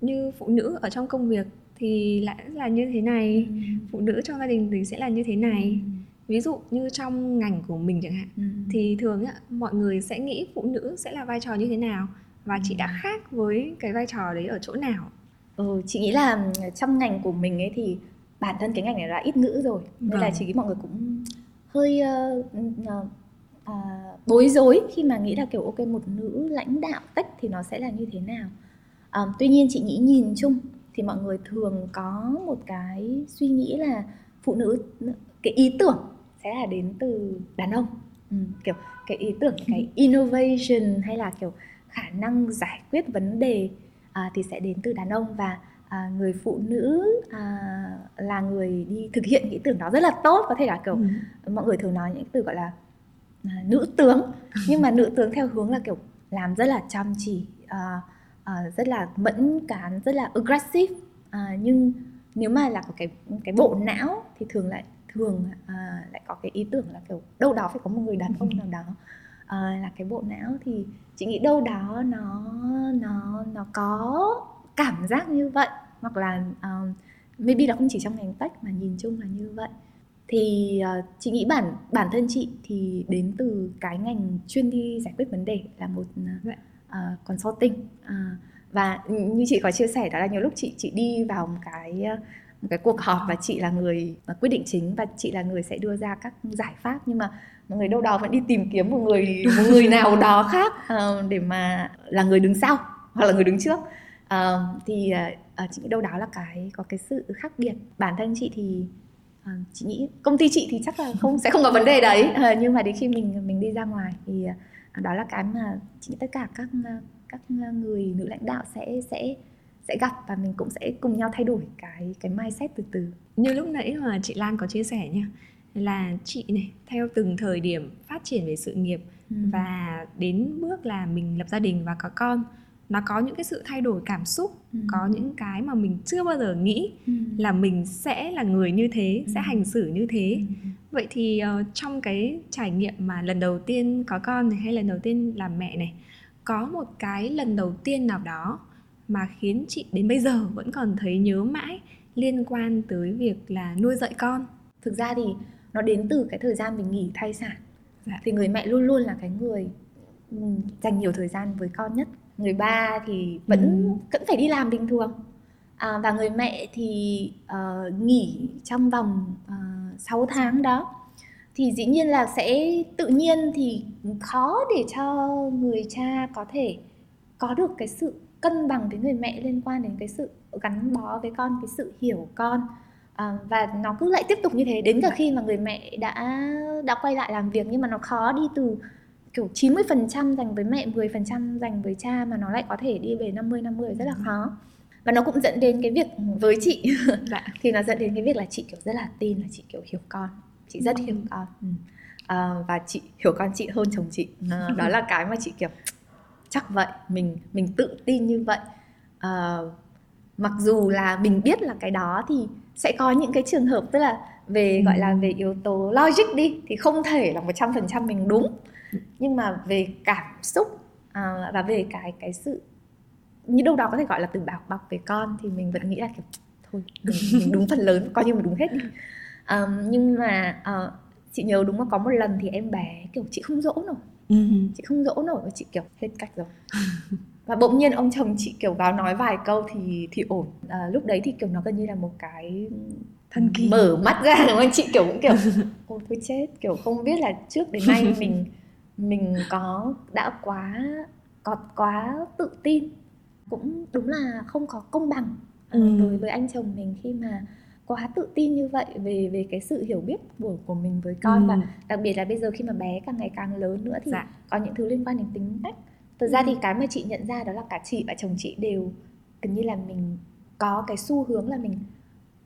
như phụ nữ ở trong công việc thì lại là như thế này ừ. phụ nữ trong gia đình thì sẽ là như thế này ừ. ví dụ như trong ngành của mình chẳng hạn ừ. thì thường á, mọi người sẽ nghĩ phụ nữ sẽ là vai trò như thế nào và ừ. chị đã khác với cái vai trò đấy ở chỗ nào ừ, chị nghĩ là trong ngành của mình ấy thì bản thân cái ngành này là ít ngữ rồi nên vâng. là chị nghĩ mọi người cũng hơi uh, uh, uh, bối rối. khi mà nghĩ là kiểu ok một nữ lãnh đạo tech thì nó sẽ là như thế nào. Um, tuy nhiên chị nghĩ nhìn chung thì mọi người thường có một cái suy nghĩ là phụ nữ cái ý tưởng sẽ là đến từ đàn ông. Ừ, kiểu cái ý tưởng cái innovation hay là kiểu khả năng giải quyết vấn đề à, thì sẽ đến từ đàn ông. Và à, người phụ nữ à, là người đi thực hiện ý tưởng đó rất là tốt có thể là kiểu ừ. mọi người thường nói những từ gọi là à, nữ tướng. Nhưng mà nữ tướng theo hướng là kiểu làm rất là chăm chỉ à, à, rất là mẫn cán rất là aggressive. À, nhưng nếu mà là có cái cái bộ não thì thường lại thường à, lại có cái ý tưởng là kiểu đâu đó phải có một người đàn ông nào đó à, là cái bộ não. Thì chị nghĩ đâu đó nó nó nó có cảm giác như vậy hoặc là um, maybe là không chỉ trong ngành tech mà nhìn chung là như vậy. Thì uh, chị nghĩ bản bản thân chị thì đến từ cái ngành chuyên đi giải quyết vấn đề là một uh, consulting uh, và như chị có chia sẻ đó là nhiều lúc chị chị đi vào một cái một cái cuộc họp và chị là người mà quyết định chính và chị là người sẽ đưa ra các giải pháp nhưng mà mọi người đâu đó vẫn đi tìm kiếm một người một người nào đó khác uh, để mà là người đứng sau hoặc là người đứng trước uh, thì uh, chị nghĩ đâu đó là cái có cái sự khác biệt. Bản thân chị thì uh, chị nghĩ công ty chị thì chắc là không sẽ không có vấn đề đấy. Uh, nhưng mà đến khi mình mình đi ra ngoài thì uh, đó là cái mà chị nghĩ tất cả các các người nữ lãnh đạo sẽ sẽ sẽ gặp và mình cũng sẽ cùng nhau thay đổi cái cái mindset từ từ. Như lúc nãy mà chị Lan có chia sẻ nha là chị này theo từng thời điểm phát triển về sự nghiệp ừ. và đến bước là mình lập gia đình và có con nó có những cái sự thay đổi cảm xúc ừ. có những cái mà mình chưa bao giờ nghĩ ừ. là mình sẽ là người như thế ừ. sẽ hành xử như thế ừ. vậy thì uh, trong cái trải nghiệm mà lần đầu tiên có con này hay lần đầu tiên làm mẹ này có một cái lần đầu tiên nào đó mà khiến chị đến bây giờ vẫn còn thấy nhớ mãi liên quan tới việc là nuôi dạy con thực ra thì nó đến từ cái thời gian mình nghỉ thai sản dạ. thì người mẹ luôn luôn là cái người dành nhiều thời gian với con nhất người ba thì vẫn ừ. vẫn phải đi làm bình thường. À, và người mẹ thì uh, nghỉ trong vòng uh, 6 tháng đó. Thì dĩ nhiên là sẽ tự nhiên thì khó để cho người cha có thể có được cái sự cân bằng với người mẹ liên quan đến cái sự gắn bó với con cái sự hiểu con. À, và nó cứ lại tiếp tục như thế. Đến cả khi mà người mẹ đã đã quay lại làm việc nhưng mà nó khó đi từ kiểu 90% dành với mẹ 10% dành với cha mà nó lại có thể đi về 50 50 rất là khó. Và nó cũng dẫn đến cái việc với chị. Dạ. thì nó dẫn đến cái việc là chị kiểu rất là tin là chị kiểu hiểu con. Chị rất hiểu con. Ừ. à, và chị hiểu con chị hơn chồng chị. À, đó là cái mà chị kiểu chắc vậy mình mình tự tin như vậy. À, mặc dù là mình biết là cái đó thì sẽ có những cái trường hợp tức là về ừ. gọi là về yếu tố logic đi thì không thể là một trăm phần trăm mình đúng nhưng mà về cảm xúc à, và về cái cái sự như đâu đó có thể gọi là từ bảo bọc về con thì mình vẫn nghĩ là kiểu thôi mình, mình đúng phần lớn coi như mình đúng hết đi. Um, nhưng mà uh, chị nhớ đúng là có một lần thì em bé kiểu chị không dỗ nổi. Ừ. chị không dỗ nổi và chị kiểu hết cách rồi. Và bỗng nhiên ông chồng chị kiểu vào nói vài câu thì thì ổn. À, lúc đấy thì kiểu nó gần như là một cái thần kỳ. mở mắt ra đúng không chị kiểu cũng kiểu ôi tôi chết. Kiểu không biết là trước đến nay mình mình có đã quá có quá tự tin cũng đúng là không có công bằng ừ. đối với anh chồng mình khi mà quá tự tin như vậy về về cái sự hiểu biết của của mình với con ừ. và đặc biệt là bây giờ khi mà bé càng ngày càng lớn nữa thì dạ. có những thứ liên quan đến tính cách thực ra thì cái mà chị nhận ra đó là cả chị và chồng chị đều gần như là mình có cái xu hướng là mình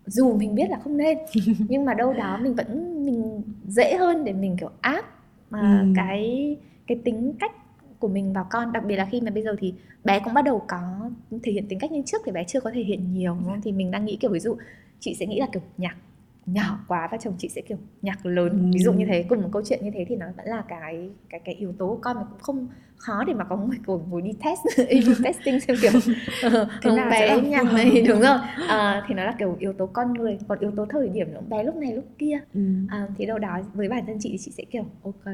dù mình biết là không nên nhưng mà đâu đó mình vẫn mình dễ hơn để mình kiểu áp mà ừ. cái cái tính cách của mình vào con đặc biệt là khi mà bây giờ thì bé cũng bắt đầu có thể hiện tính cách như trước thì bé chưa có thể hiện nhiều đúng không? thì mình đang nghĩ kiểu ví dụ chị sẽ nghĩ là kiểu nhạc nhỏ quá và chồng chị sẽ kiểu nhạc lớn. Ví dụ như thế cùng một câu chuyện như thế thì nó vẫn là cái cái cái yếu tố. Của con mà cũng không khó để mà có người ngồi ngồi đi test đi testing xem kiểu thế nào bé nhạc. Này đúng rồi. À, thì nó là kiểu yếu tố con người còn yếu tố thời điểm nó bé lúc này lúc kia. Ừ. à, thì đâu đó với bản thân chị thì chị sẽ kiểu ok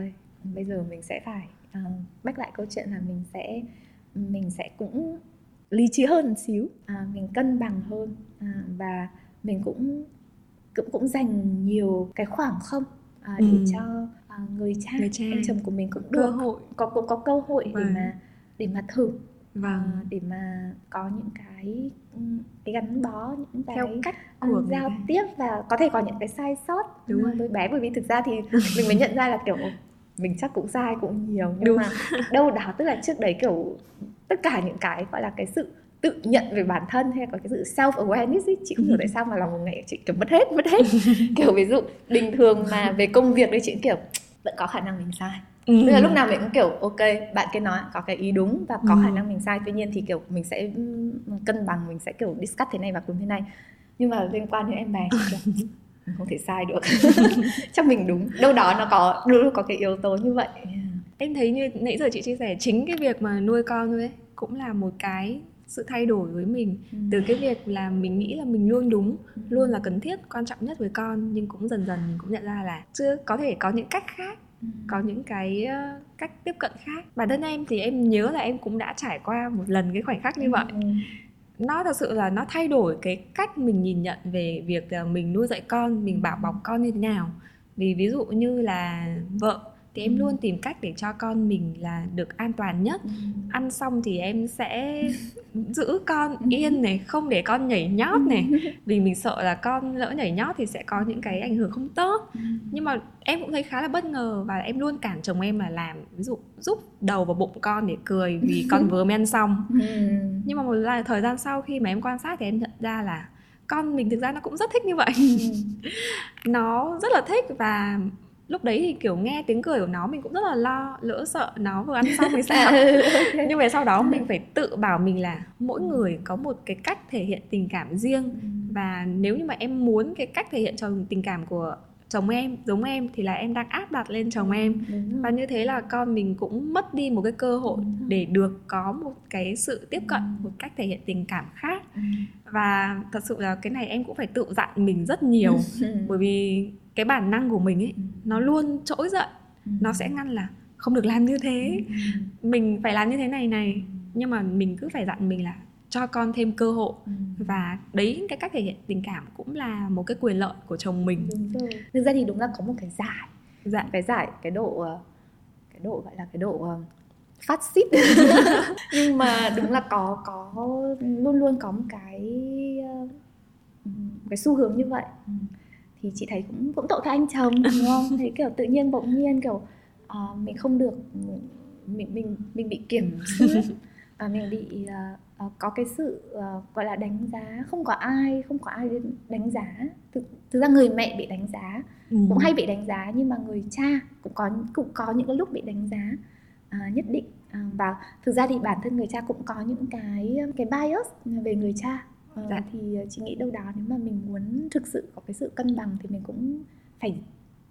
bây giờ mình sẽ phải uh, back lại câu chuyện là mình sẽ mình sẽ cũng lý trí hơn một xíu. À, mình cân bằng hơn. À, và mình cũng cũng cũng dành nhiều cái khoảng không à, để ừ. cho à, người cha, người cha anh chồng của mình cũng được cơ hội có có, có cơ hội vâng. để mà để mà thử vâng. à, để mà có những cái cái gắn bó những cái theo cách của giao tiếp và có thể có những cái sai sót Đúng rồi. với bé bởi vì thực ra thì mình mới nhận ra là kiểu mình chắc cũng sai cũng nhiều nhưng Đúng. mà đâu đó tức là trước đấy kiểu tất cả những cái gọi là cái sự tự nhận về bản thân hay có cái sự self awareness ấy? Chị không hiểu tại sao mà lòng một ngày chị kiểu mất hết mất hết. Kiểu ví dụ bình thường mà về công việc đấy chị kiểu vẫn có khả năng mình sai. Ừ. Tức là lúc nào mình cũng kiểu ok bạn kia nói có cái ý đúng và có ừ. khả năng mình sai. Tuy nhiên thì kiểu mình sẽ cân bằng mình sẽ kiểu discuss thế này và cùng thế này. Nhưng mà liên quan đến em bé kiểu, không thể sai được. Chắc mình đúng. Đâu đó nó có luôn có cái yếu tố như vậy. Em thấy như nãy giờ chị chia sẻ chính cái việc mà nuôi con thôi ấy cũng là một cái sự thay đổi với mình ừ. từ cái việc là mình nghĩ là mình luôn đúng ừ. luôn là cần thiết quan trọng nhất với con nhưng cũng dần dần mình cũng nhận ra là chưa có thể có những cách khác ừ. có những cái cách tiếp cận khác bản thân em thì em nhớ là em cũng đã trải qua một lần cái khoảnh khắc như ừ. vậy nó thật sự là nó thay đổi cái cách mình nhìn nhận về việc là mình nuôi dạy con mình bảo bọc con như thế nào vì ví dụ như là vợ thì em ừ. luôn tìm cách để cho con mình là được an toàn nhất ừ. ăn xong thì em sẽ giữ con ừ. yên này không để con nhảy nhót này vì mình sợ là con lỡ nhảy nhót thì sẽ có những cái ảnh hưởng không tốt nhưng mà em cũng thấy khá là bất ngờ và em luôn cản chồng em là làm ví dụ giúp đầu vào bụng con để cười vì con vừa mới ăn xong nhưng mà một thời gian sau khi mà em quan sát thì em nhận ra là con mình thực ra nó cũng rất thích như vậy nó rất là thích và lúc đấy thì kiểu nghe tiếng cười của nó mình cũng rất là lo lỡ sợ nó vừa ăn xong thì sao? Okay. nhưng mà sau đó mình phải tự bảo mình là mỗi người có một cái cách thể hiện tình cảm riêng. Ừ. và nếu như mà em muốn cái cách thể hiện cho tình cảm của chồng em giống em thì là em đang áp đặt lên chồng em. Và như thế là con mình cũng mất đi một cái cơ hội để được có một cái sự tiếp cận một cách thể hiện tình cảm khác. Và thật sự là cái này em cũng phải tự dặn mình rất nhiều. Bởi vì cái bản năng của mình ấy nó luôn trỗi dậy. Nó sẽ ngăn là không được làm như thế. Mình phải làm như thế này này. Nhưng mà mình cứ phải dặn mình là cho con thêm cơ hội. Ừ. và đấy cái cách thể hiện tình cảm cũng là một cái quyền lợi của chồng mình. Đúng rồi. Thực ra thì đúng là có một cái giải. Dạ. cái giải cái độ ờ, cái độ gọi là cái độ ờ, phát xít. Nhưng mà đúng là có có luôn luôn có một cái ờ, cái xu hướng như vậy. Ừ. thì chị thấy cũng cũng tội thay anh chồng đúng không? Thấy kiểu tự nhiên bỗng nhiên kiểu uh, mình không được mình mình mình bị kiểm soát uh, mình bị uh, uh, có cái sự uh, gọi là đánh giá không có ai không có ai đánh giá. Thực, thực ra người mẹ bị đánh giá ừ. cũng hay bị đánh giá nhưng mà người cha cũng có cũng có những cái lúc bị đánh giá uh, nhất định. Uh, và thực ra thì bản thân người cha cũng có những cái cái bias về người cha uh, dạ. thì chị nghĩ đâu đó nếu mà mình muốn thực sự có cái sự cân bằng thì mình cũng phải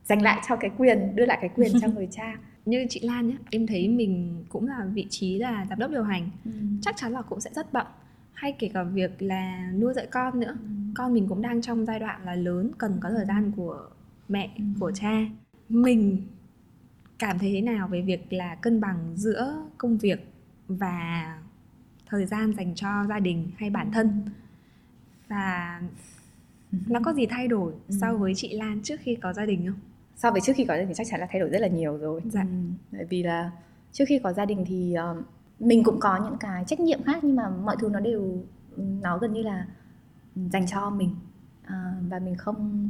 dành lại cho cái quyền đưa lại cái quyền cho người cha như chị Lan nhé em thấy mình cũng là vị trí là giám đốc điều hành ừ. chắc chắn là cũng sẽ rất bận hay kể cả việc là nuôi dạy con nữa ừ. con mình cũng đang trong giai đoạn là lớn cần có thời gian của mẹ ừ. của cha mình cảm thấy thế nào về việc là cân bằng giữa công việc và thời gian dành cho gia đình hay bản thân và nó có gì thay đổi ừ. so với chị Lan trước khi có gia đình không? so với trước khi có gia đình thì chắc chắn là thay đổi rất là nhiều rồi dạ. ừ. bởi vì là trước khi có gia đình thì uh, mình cũng có những cái trách nhiệm khác nhưng mà mọi thứ nó đều nó gần như là dành cho mình uh, và mình không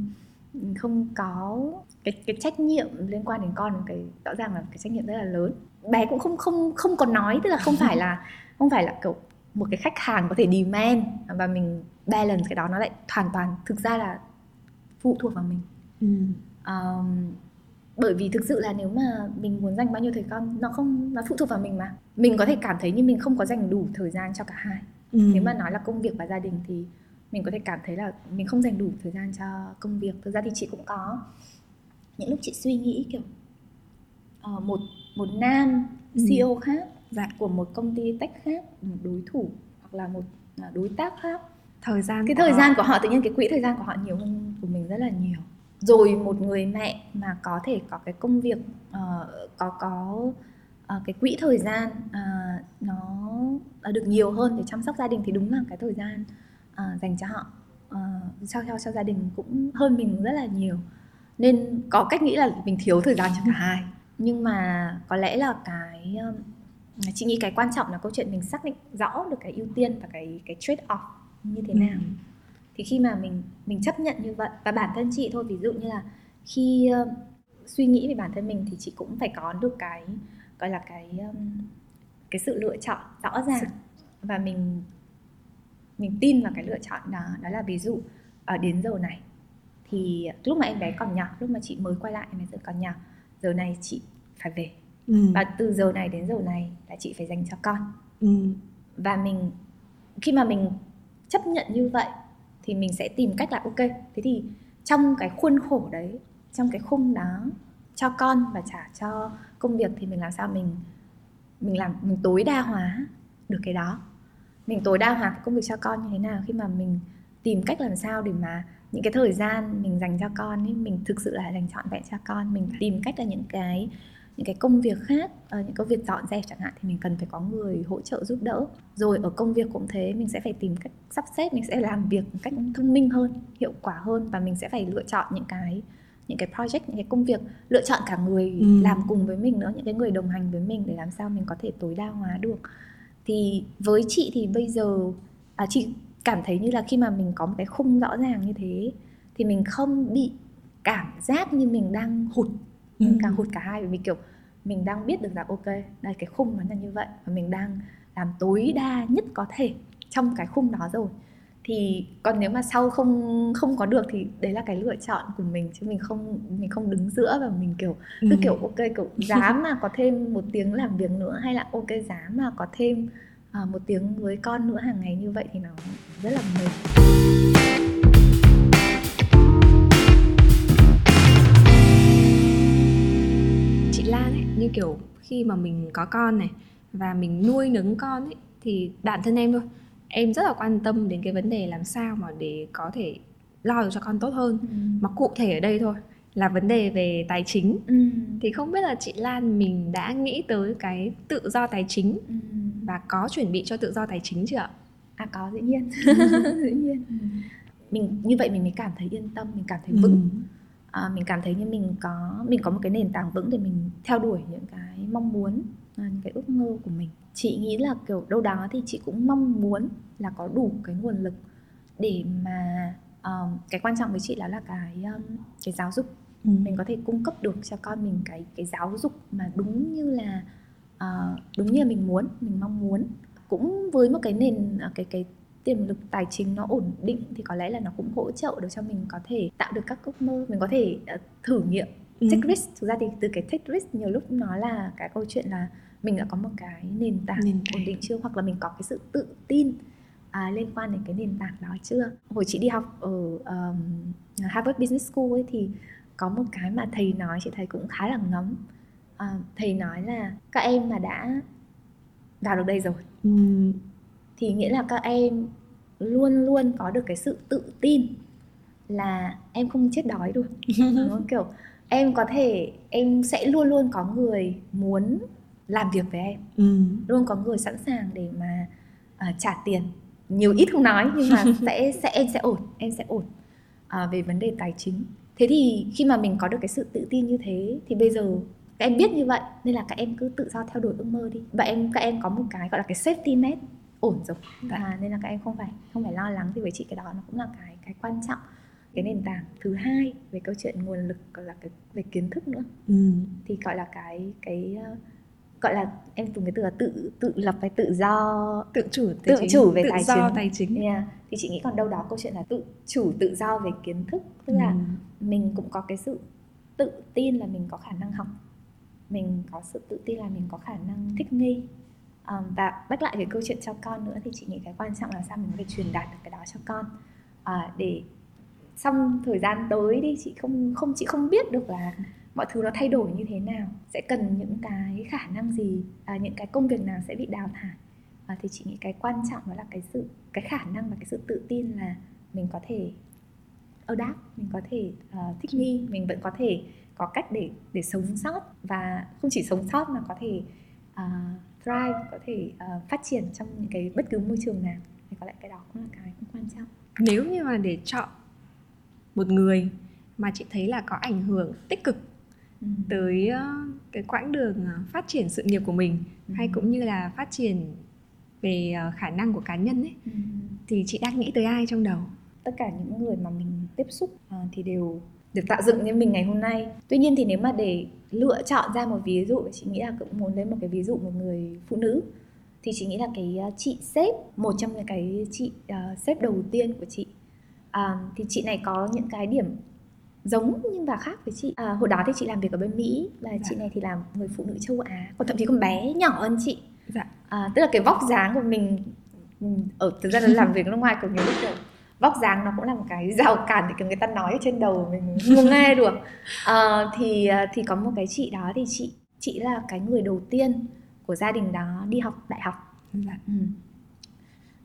không có cái cái trách nhiệm liên quan đến con cái rõ ràng là cái trách nhiệm rất là lớn bé cũng không không không có nói tức là không phải là không phải là kiểu một cái khách hàng có thể demand và mình balance cái đó nó lại hoàn toàn thực ra là phụ thuộc vào mình ừ um, bởi vì thực sự là nếu mà mình muốn dành bao nhiêu thời con nó không nó phụ thuộc vào mình mà mình có thể cảm thấy như mình không có dành đủ thời gian cho cả hai ừ. nếu mà nói là công việc và gia đình thì mình có thể cảm thấy là mình không dành đủ thời gian cho công việc thực ra thì chị cũng có những lúc chị suy nghĩ kiểu uh, một một nam ừ. CEO khác dạ. của một công ty tech khác một đối thủ hoặc là một uh, đối tác khác thời gian cái thời họ. gian của họ tự nhiên cái quỹ thời gian của họ nhiều hơn của mình rất là nhiều. Rồi một người mẹ mà có thể có cái công việc uh, có có uh, cái quỹ thời gian uh, nó được nhiều hơn để chăm sóc gia đình thì đúng là cái thời gian uh, dành cho họ uh, cho cho cho gia đình cũng hơn mình rất là nhiều. Nên có cách nghĩ là mình thiếu thời gian cho cả hai. Nhưng mà có lẽ là cái um, chị nghĩ cái quan trọng là câu chuyện mình xác định rõ được cái ưu tiên và cái cái trade off như thế nào ừ. thì khi mà mình mình chấp nhận như vậy và bản thân chị thôi ví dụ như là khi uh, suy nghĩ về bản thân mình thì chị cũng phải có được cái gọi là cái um, cái sự lựa chọn rõ ràng và mình mình tin vào cái lựa chọn đó đó là ví dụ ở đến giờ này thì lúc mà em bé còn nhỏ lúc mà chị mới quay lại em bé còn nhỏ giờ này chị phải về ừ. và từ giờ này đến giờ này là chị phải dành cho con ừ. và mình khi mà mình chấp nhận như vậy thì mình sẽ tìm cách là, ok, thế thì trong cái khuôn khổ đấy, trong cái khung đó cho con và trả cho công việc thì mình làm sao mình mình làm, mình tối đa hóa được cái đó. Mình tối đa hóa cái công việc cho con như thế nào, khi mà mình tìm cách làm sao để mà những cái thời gian mình dành cho con ấy, mình thực sự là dành trọn vẹn cho con, mình tìm cách là những cái những cái công việc khác uh, những công việc dọn dẹp chẳng hạn thì mình cần phải có người hỗ trợ giúp đỡ rồi ở công việc cũng thế mình sẽ phải tìm cách sắp xếp mình sẽ làm việc một cách thông minh hơn hiệu quả hơn và mình sẽ phải lựa chọn những cái những cái project những cái công việc lựa chọn cả người ừ. làm cùng với mình nữa những cái người đồng hành với mình để làm sao mình có thể tối đa hóa được thì với chị thì bây giờ à, chị cảm thấy như là khi mà mình có một cái khung rõ ràng như thế thì mình không bị cảm giác như mình đang hụt ừ. mình càng hụt cả hai vì mình kiểu mình đang biết được rằng ok đây cái khung nó là như vậy và mình đang làm tối đa nhất có thể trong cái khung đó rồi thì còn nếu mà sau không không có được thì đấy là cái lựa chọn của mình chứ mình không mình không đứng giữa và mình kiểu cứ ừ. kiểu ok kiểu dám mà có thêm một tiếng làm việc nữa hay là ok dám mà có thêm uh, một tiếng với con nữa hàng ngày như vậy thì nó rất là mệt như kiểu khi mà mình có con này và mình nuôi nấng con ấy thì bản thân em thôi em rất là quan tâm đến cái vấn đề làm sao mà để có thể lo được cho con tốt hơn ừ. mà cụ thể ở đây thôi là vấn đề về tài chính ừ. thì không biết là chị Lan mình đã nghĩ tới cái tự do tài chính ừ. và có chuẩn bị cho tự do tài chính chưa ạ? À có dĩ nhiên dĩ nhiên ừ. mình như vậy mình mới cảm thấy yên tâm mình cảm thấy vững ừ. À, mình cảm thấy như mình có mình có một cái nền tảng vững để mình theo đuổi những cái mong muốn à, những cái ước mơ của mình. Chị nghĩ là kiểu đâu đó thì chị cũng mong muốn là có đủ cái nguồn lực để mà um, cái quan trọng với chị là là cái um, cái giáo dục. Ừ. mình có thể cung cấp được cho con mình cái cái giáo dục mà đúng như là uh, đúng như là mình muốn mình mong muốn. Cũng với một cái nền cái cái tiềm lực tài chính nó ổn định thì có lẽ là nó cũng hỗ trợ được cho mình có thể tạo được các ước mơ mình có thể uh, thử nghiệm. Ừ. take risk thực ra thì từ cái take risk nhiều lúc nó là cái câu chuyện là mình đã có một cái nền tảng, nền ổn định chưa? Hoặc là mình có cái sự tự tin à, liên quan đến cái nền tảng đó chưa? Hồi chị đi học ở um, Harvard Business School ấy thì có một cái mà thầy nói chị thấy cũng khá là ngấm. À, thầy nói là các em mà đã vào được đây rồi ừ. Thì nghĩa là các em luôn luôn có được cái sự tự tin là em không chết đói được kiểu em có thể em sẽ luôn luôn có người muốn làm việc với em. Ừ. luôn có người sẵn sàng để mà uh, trả tiền. Nhiều ít không nói nhưng mà sẽ sẽ em sẽ ổn em sẽ ổn uh, về vấn đề tài chính. Thế thì khi mà mình có được cái sự tự tin như thế thì bây giờ các em biết như vậy nên là các em cứ tự do theo đuổi ước mơ đi. Và em các em có một cái gọi là cái safety net ổn rồi và nên là các em không phải không phải lo lắng thì với chị cái đó nó cũng là cái cái quan trọng cái nền tảng thứ hai về câu chuyện nguồn lực gọi là cái về kiến thức nữa ừ. thì gọi là cái cái uh, gọi là em dùng cái từ là tự tự lập hay tự do tự chủ tự chính. chủ về tự tài do chính tài chính yeah. thì chị nghĩ còn đâu đó câu chuyện là tự chủ tự do về kiến thức tức là ừ. mình cũng có cái sự tự tin là mình có khả năng học mình có sự tự tin là mình có khả năng thích nghi um, và bắt lại cái câu chuyện cho con nữa thì chị nghĩ cái quan trọng là sao mình có thể truyền đạt được cái đó cho con. Uh, để xong thời gian tới đi chị không không chị không biết được là mọi thứ nó thay đổi như thế nào sẽ cần những cái khả năng gì à, những cái công việc nào sẽ bị đào thải. À, thì chị nghĩ cái quan trọng đó là cái sự cái khả năng và cái sự tự tin là mình có thể adapt mình có thể uh, thích nghi mình vẫn có thể có cách để để sống sót. Và không chỉ sống sót mà có thể uh, thrive có thể uh, phát triển trong những cái bất cứ môi trường nào thì có lẽ cái đó cũng là cái cũng quan trọng nếu như mà để chọn một người mà chị thấy là có ảnh hưởng tích cực ừ. tới uh, cái quãng đường phát triển sự nghiệp của mình ừ. hay cũng như là phát triển về khả năng của cá nhân ấy ừ. thì chị đang nghĩ tới ai trong đầu tất cả những người mà mình tiếp xúc thì đều được tạo dựng như mình ngày hôm nay tuy nhiên thì nếu mà để lựa chọn ra một ví dụ chị nghĩ là cũng muốn lấy một cái ví dụ một người phụ nữ thì chị nghĩ là cái uh, chị sếp một trong những cái chị uh, sếp đầu tiên của chị uh, thì chị này có những cái điểm giống nhưng và khác với chị à, hồi đó thì chị làm việc ở bên mỹ và dạ. chị này thì là người phụ nữ châu á còn thậm chí còn bé nhỏ hơn chị dạ. à, tức là cái vóc dáng của mình ừ, ở thực ra là làm việc ở nước ngoài của nhiều lúc vóc dáng nó cũng là một cái rào cản để người ta nói ở trên đầu mình không nghe được. À, thì à, thì có một cái chị đó thì chị chị là cái người đầu tiên của gia đình đó đi học đại học. Dạ. ừ.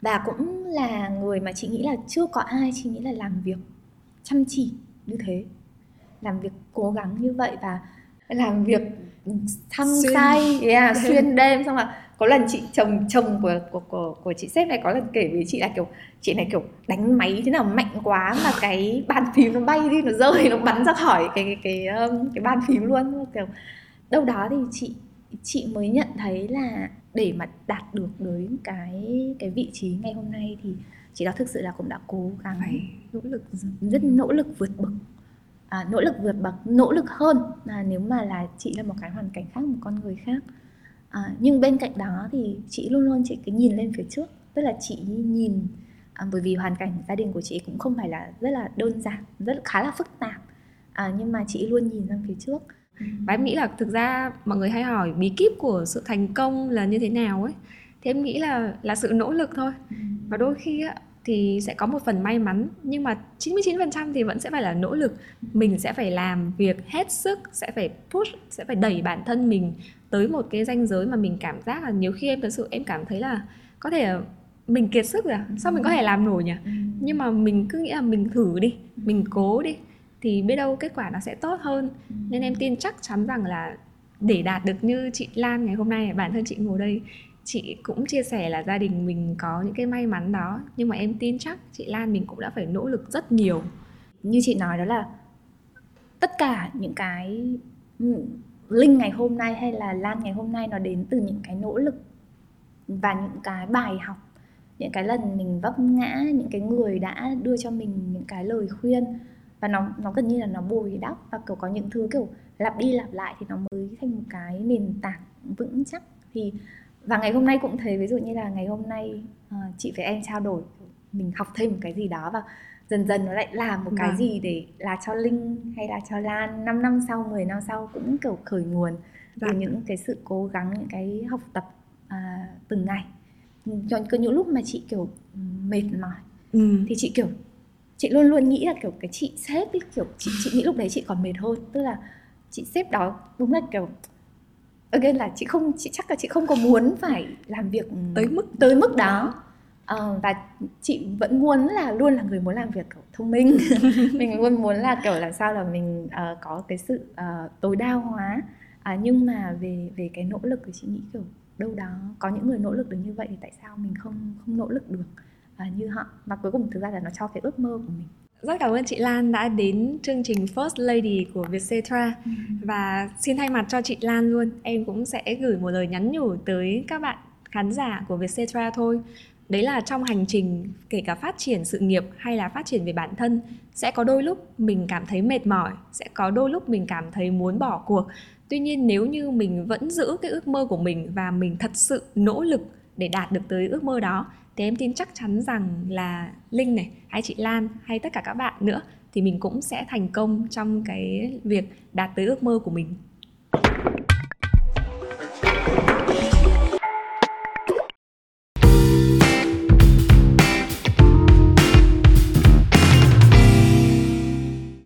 và cũng là người mà chị nghĩ là chưa có ai chị nghĩ là làm việc chăm chỉ như thế làm việc cố gắng như vậy và làm việc thăng say yeah, xuyên đêm. Xong là có lần chị chồng chồng của của của của chị sếp này có lần kể với chị là kiểu chị này kiểu đánh máy thế nào mạnh quá mà cái bàn phím nó bay đi nó rơi nó bắn ra khỏi cái cái cái um, cái bàn phím luôn. Kiểu đâu đó thì chị chị mới nhận thấy là để mà đạt được đến cái cái vị trí ngày hôm nay thì chị đó thực sự là cũng đã cố gắng phải. nỗ lực rất nỗ lực vượt bậc. À, nỗ lực vượt bậc nỗ lực hơn. Là nếu mà là chị là một cái hoàn cảnh khác một con người khác. À, nhưng bên cạnh đó thì chị luôn luôn chị cứ nhìn lên phía trước. Tức là chị nhìn à, bởi vì hoàn cảnh gia đình của chị cũng không phải là rất là đơn giản rất khá là phức tạp. À, nhưng mà chị luôn nhìn ra phía trước. Và em nghĩ là thực ra mọi người hay hỏi bí kíp của sự thành công là như thế nào ấy. Thì em nghĩ là là sự nỗ lực thôi. Và đôi khi á, thì sẽ có một phần may mắn nhưng mà 99% thì vẫn sẽ phải là nỗ lực. Mình sẽ phải làm việc hết sức sẽ phải push sẽ phải đẩy bản thân mình tới một cái ranh giới mà mình cảm giác là nhiều khi em thật sự em cảm thấy là có thể mình kiệt sức rồi à? sao mình có thể làm nổi nhỉ ừ. nhưng mà mình cứ nghĩ là mình thử đi mình cố đi thì biết đâu kết quả nó sẽ tốt hơn ừ. nên em tin chắc chắn rằng là để đạt được như chị Lan ngày hôm nay bản thân chị ngồi đây chị cũng chia sẻ là gia đình mình có những cái may mắn đó nhưng mà em tin chắc chị Lan mình cũng đã phải nỗ lực rất nhiều như chị nói đó là tất cả những cái ừ, linh ngày hôm nay hay là lan ngày hôm nay nó đến từ những cái nỗ lực và những cái bài học những cái lần mình vấp ngã những cái người đã đưa cho mình những cái lời khuyên và nó nó gần như là nó bồi đắp và kiểu có những thứ kiểu lặp đi lặp lại thì nó mới thành một cái nền tảng vững chắc thì và ngày hôm nay cũng thấy ví dụ như là ngày hôm nay uh, chị với em trao đổi mình học thêm một cái gì đó và dần dần nó lại làm một cái vâng. gì để là cho Linh hay là cho Lan 5 năm sau 10 năm sau cũng kiểu khởi nguồn từ vâng. những cái sự cố gắng những cái học tập à, từng ngày có những lúc mà chị kiểu mệt mỏi ừ. thì chị kiểu chị luôn luôn nghĩ là kiểu cái chị sếp ấy, kiểu chị chị nghĩ lúc đấy chị còn mệt hơn. Tức là chị sếp đó đúng là kiểu again là chị không chị chắc là chị không có muốn phải làm việc tới mức tới mức đó. Uh, và chị vẫn muốn là luôn là người muốn làm việc kiểu thông minh. Mình luôn muốn là kiểu làm sao là mình uh, có cái sự uh, tối đa hóa. Uh, nhưng mà về về cái nỗ lực thì chị nghĩ kiểu đâu đó. Có những người nỗ lực được như vậy thì tại sao mình không không nỗ lực được uh, như họ? Và cuối cùng thực ra là nó cho cái ước mơ của mình. Rất cảm ơn chị Lan đã đến chương trình First Lady của Vietcetera. Ừ. và xin thay mặt cho chị Lan luôn em cũng sẽ gửi một lời nhắn nhủ tới các bạn khán giả của Vietcetera thôi. Đấy là trong hành trình kể cả phát triển sự nghiệp hay là phát triển về bản thân sẽ có đôi lúc mình cảm thấy mệt mỏi sẽ có đôi lúc mình cảm thấy muốn bỏ cuộc tuy nhiên nếu như mình vẫn giữ cái ước mơ của mình và mình thật sự nỗ lực để đạt được tới ước mơ đó, thì em tin chắc chắn rằng là linh này hay chị lan hay tất cả các bạn nữa thì mình cũng sẽ thành công trong cái việc đạt tới ước mơ của mình.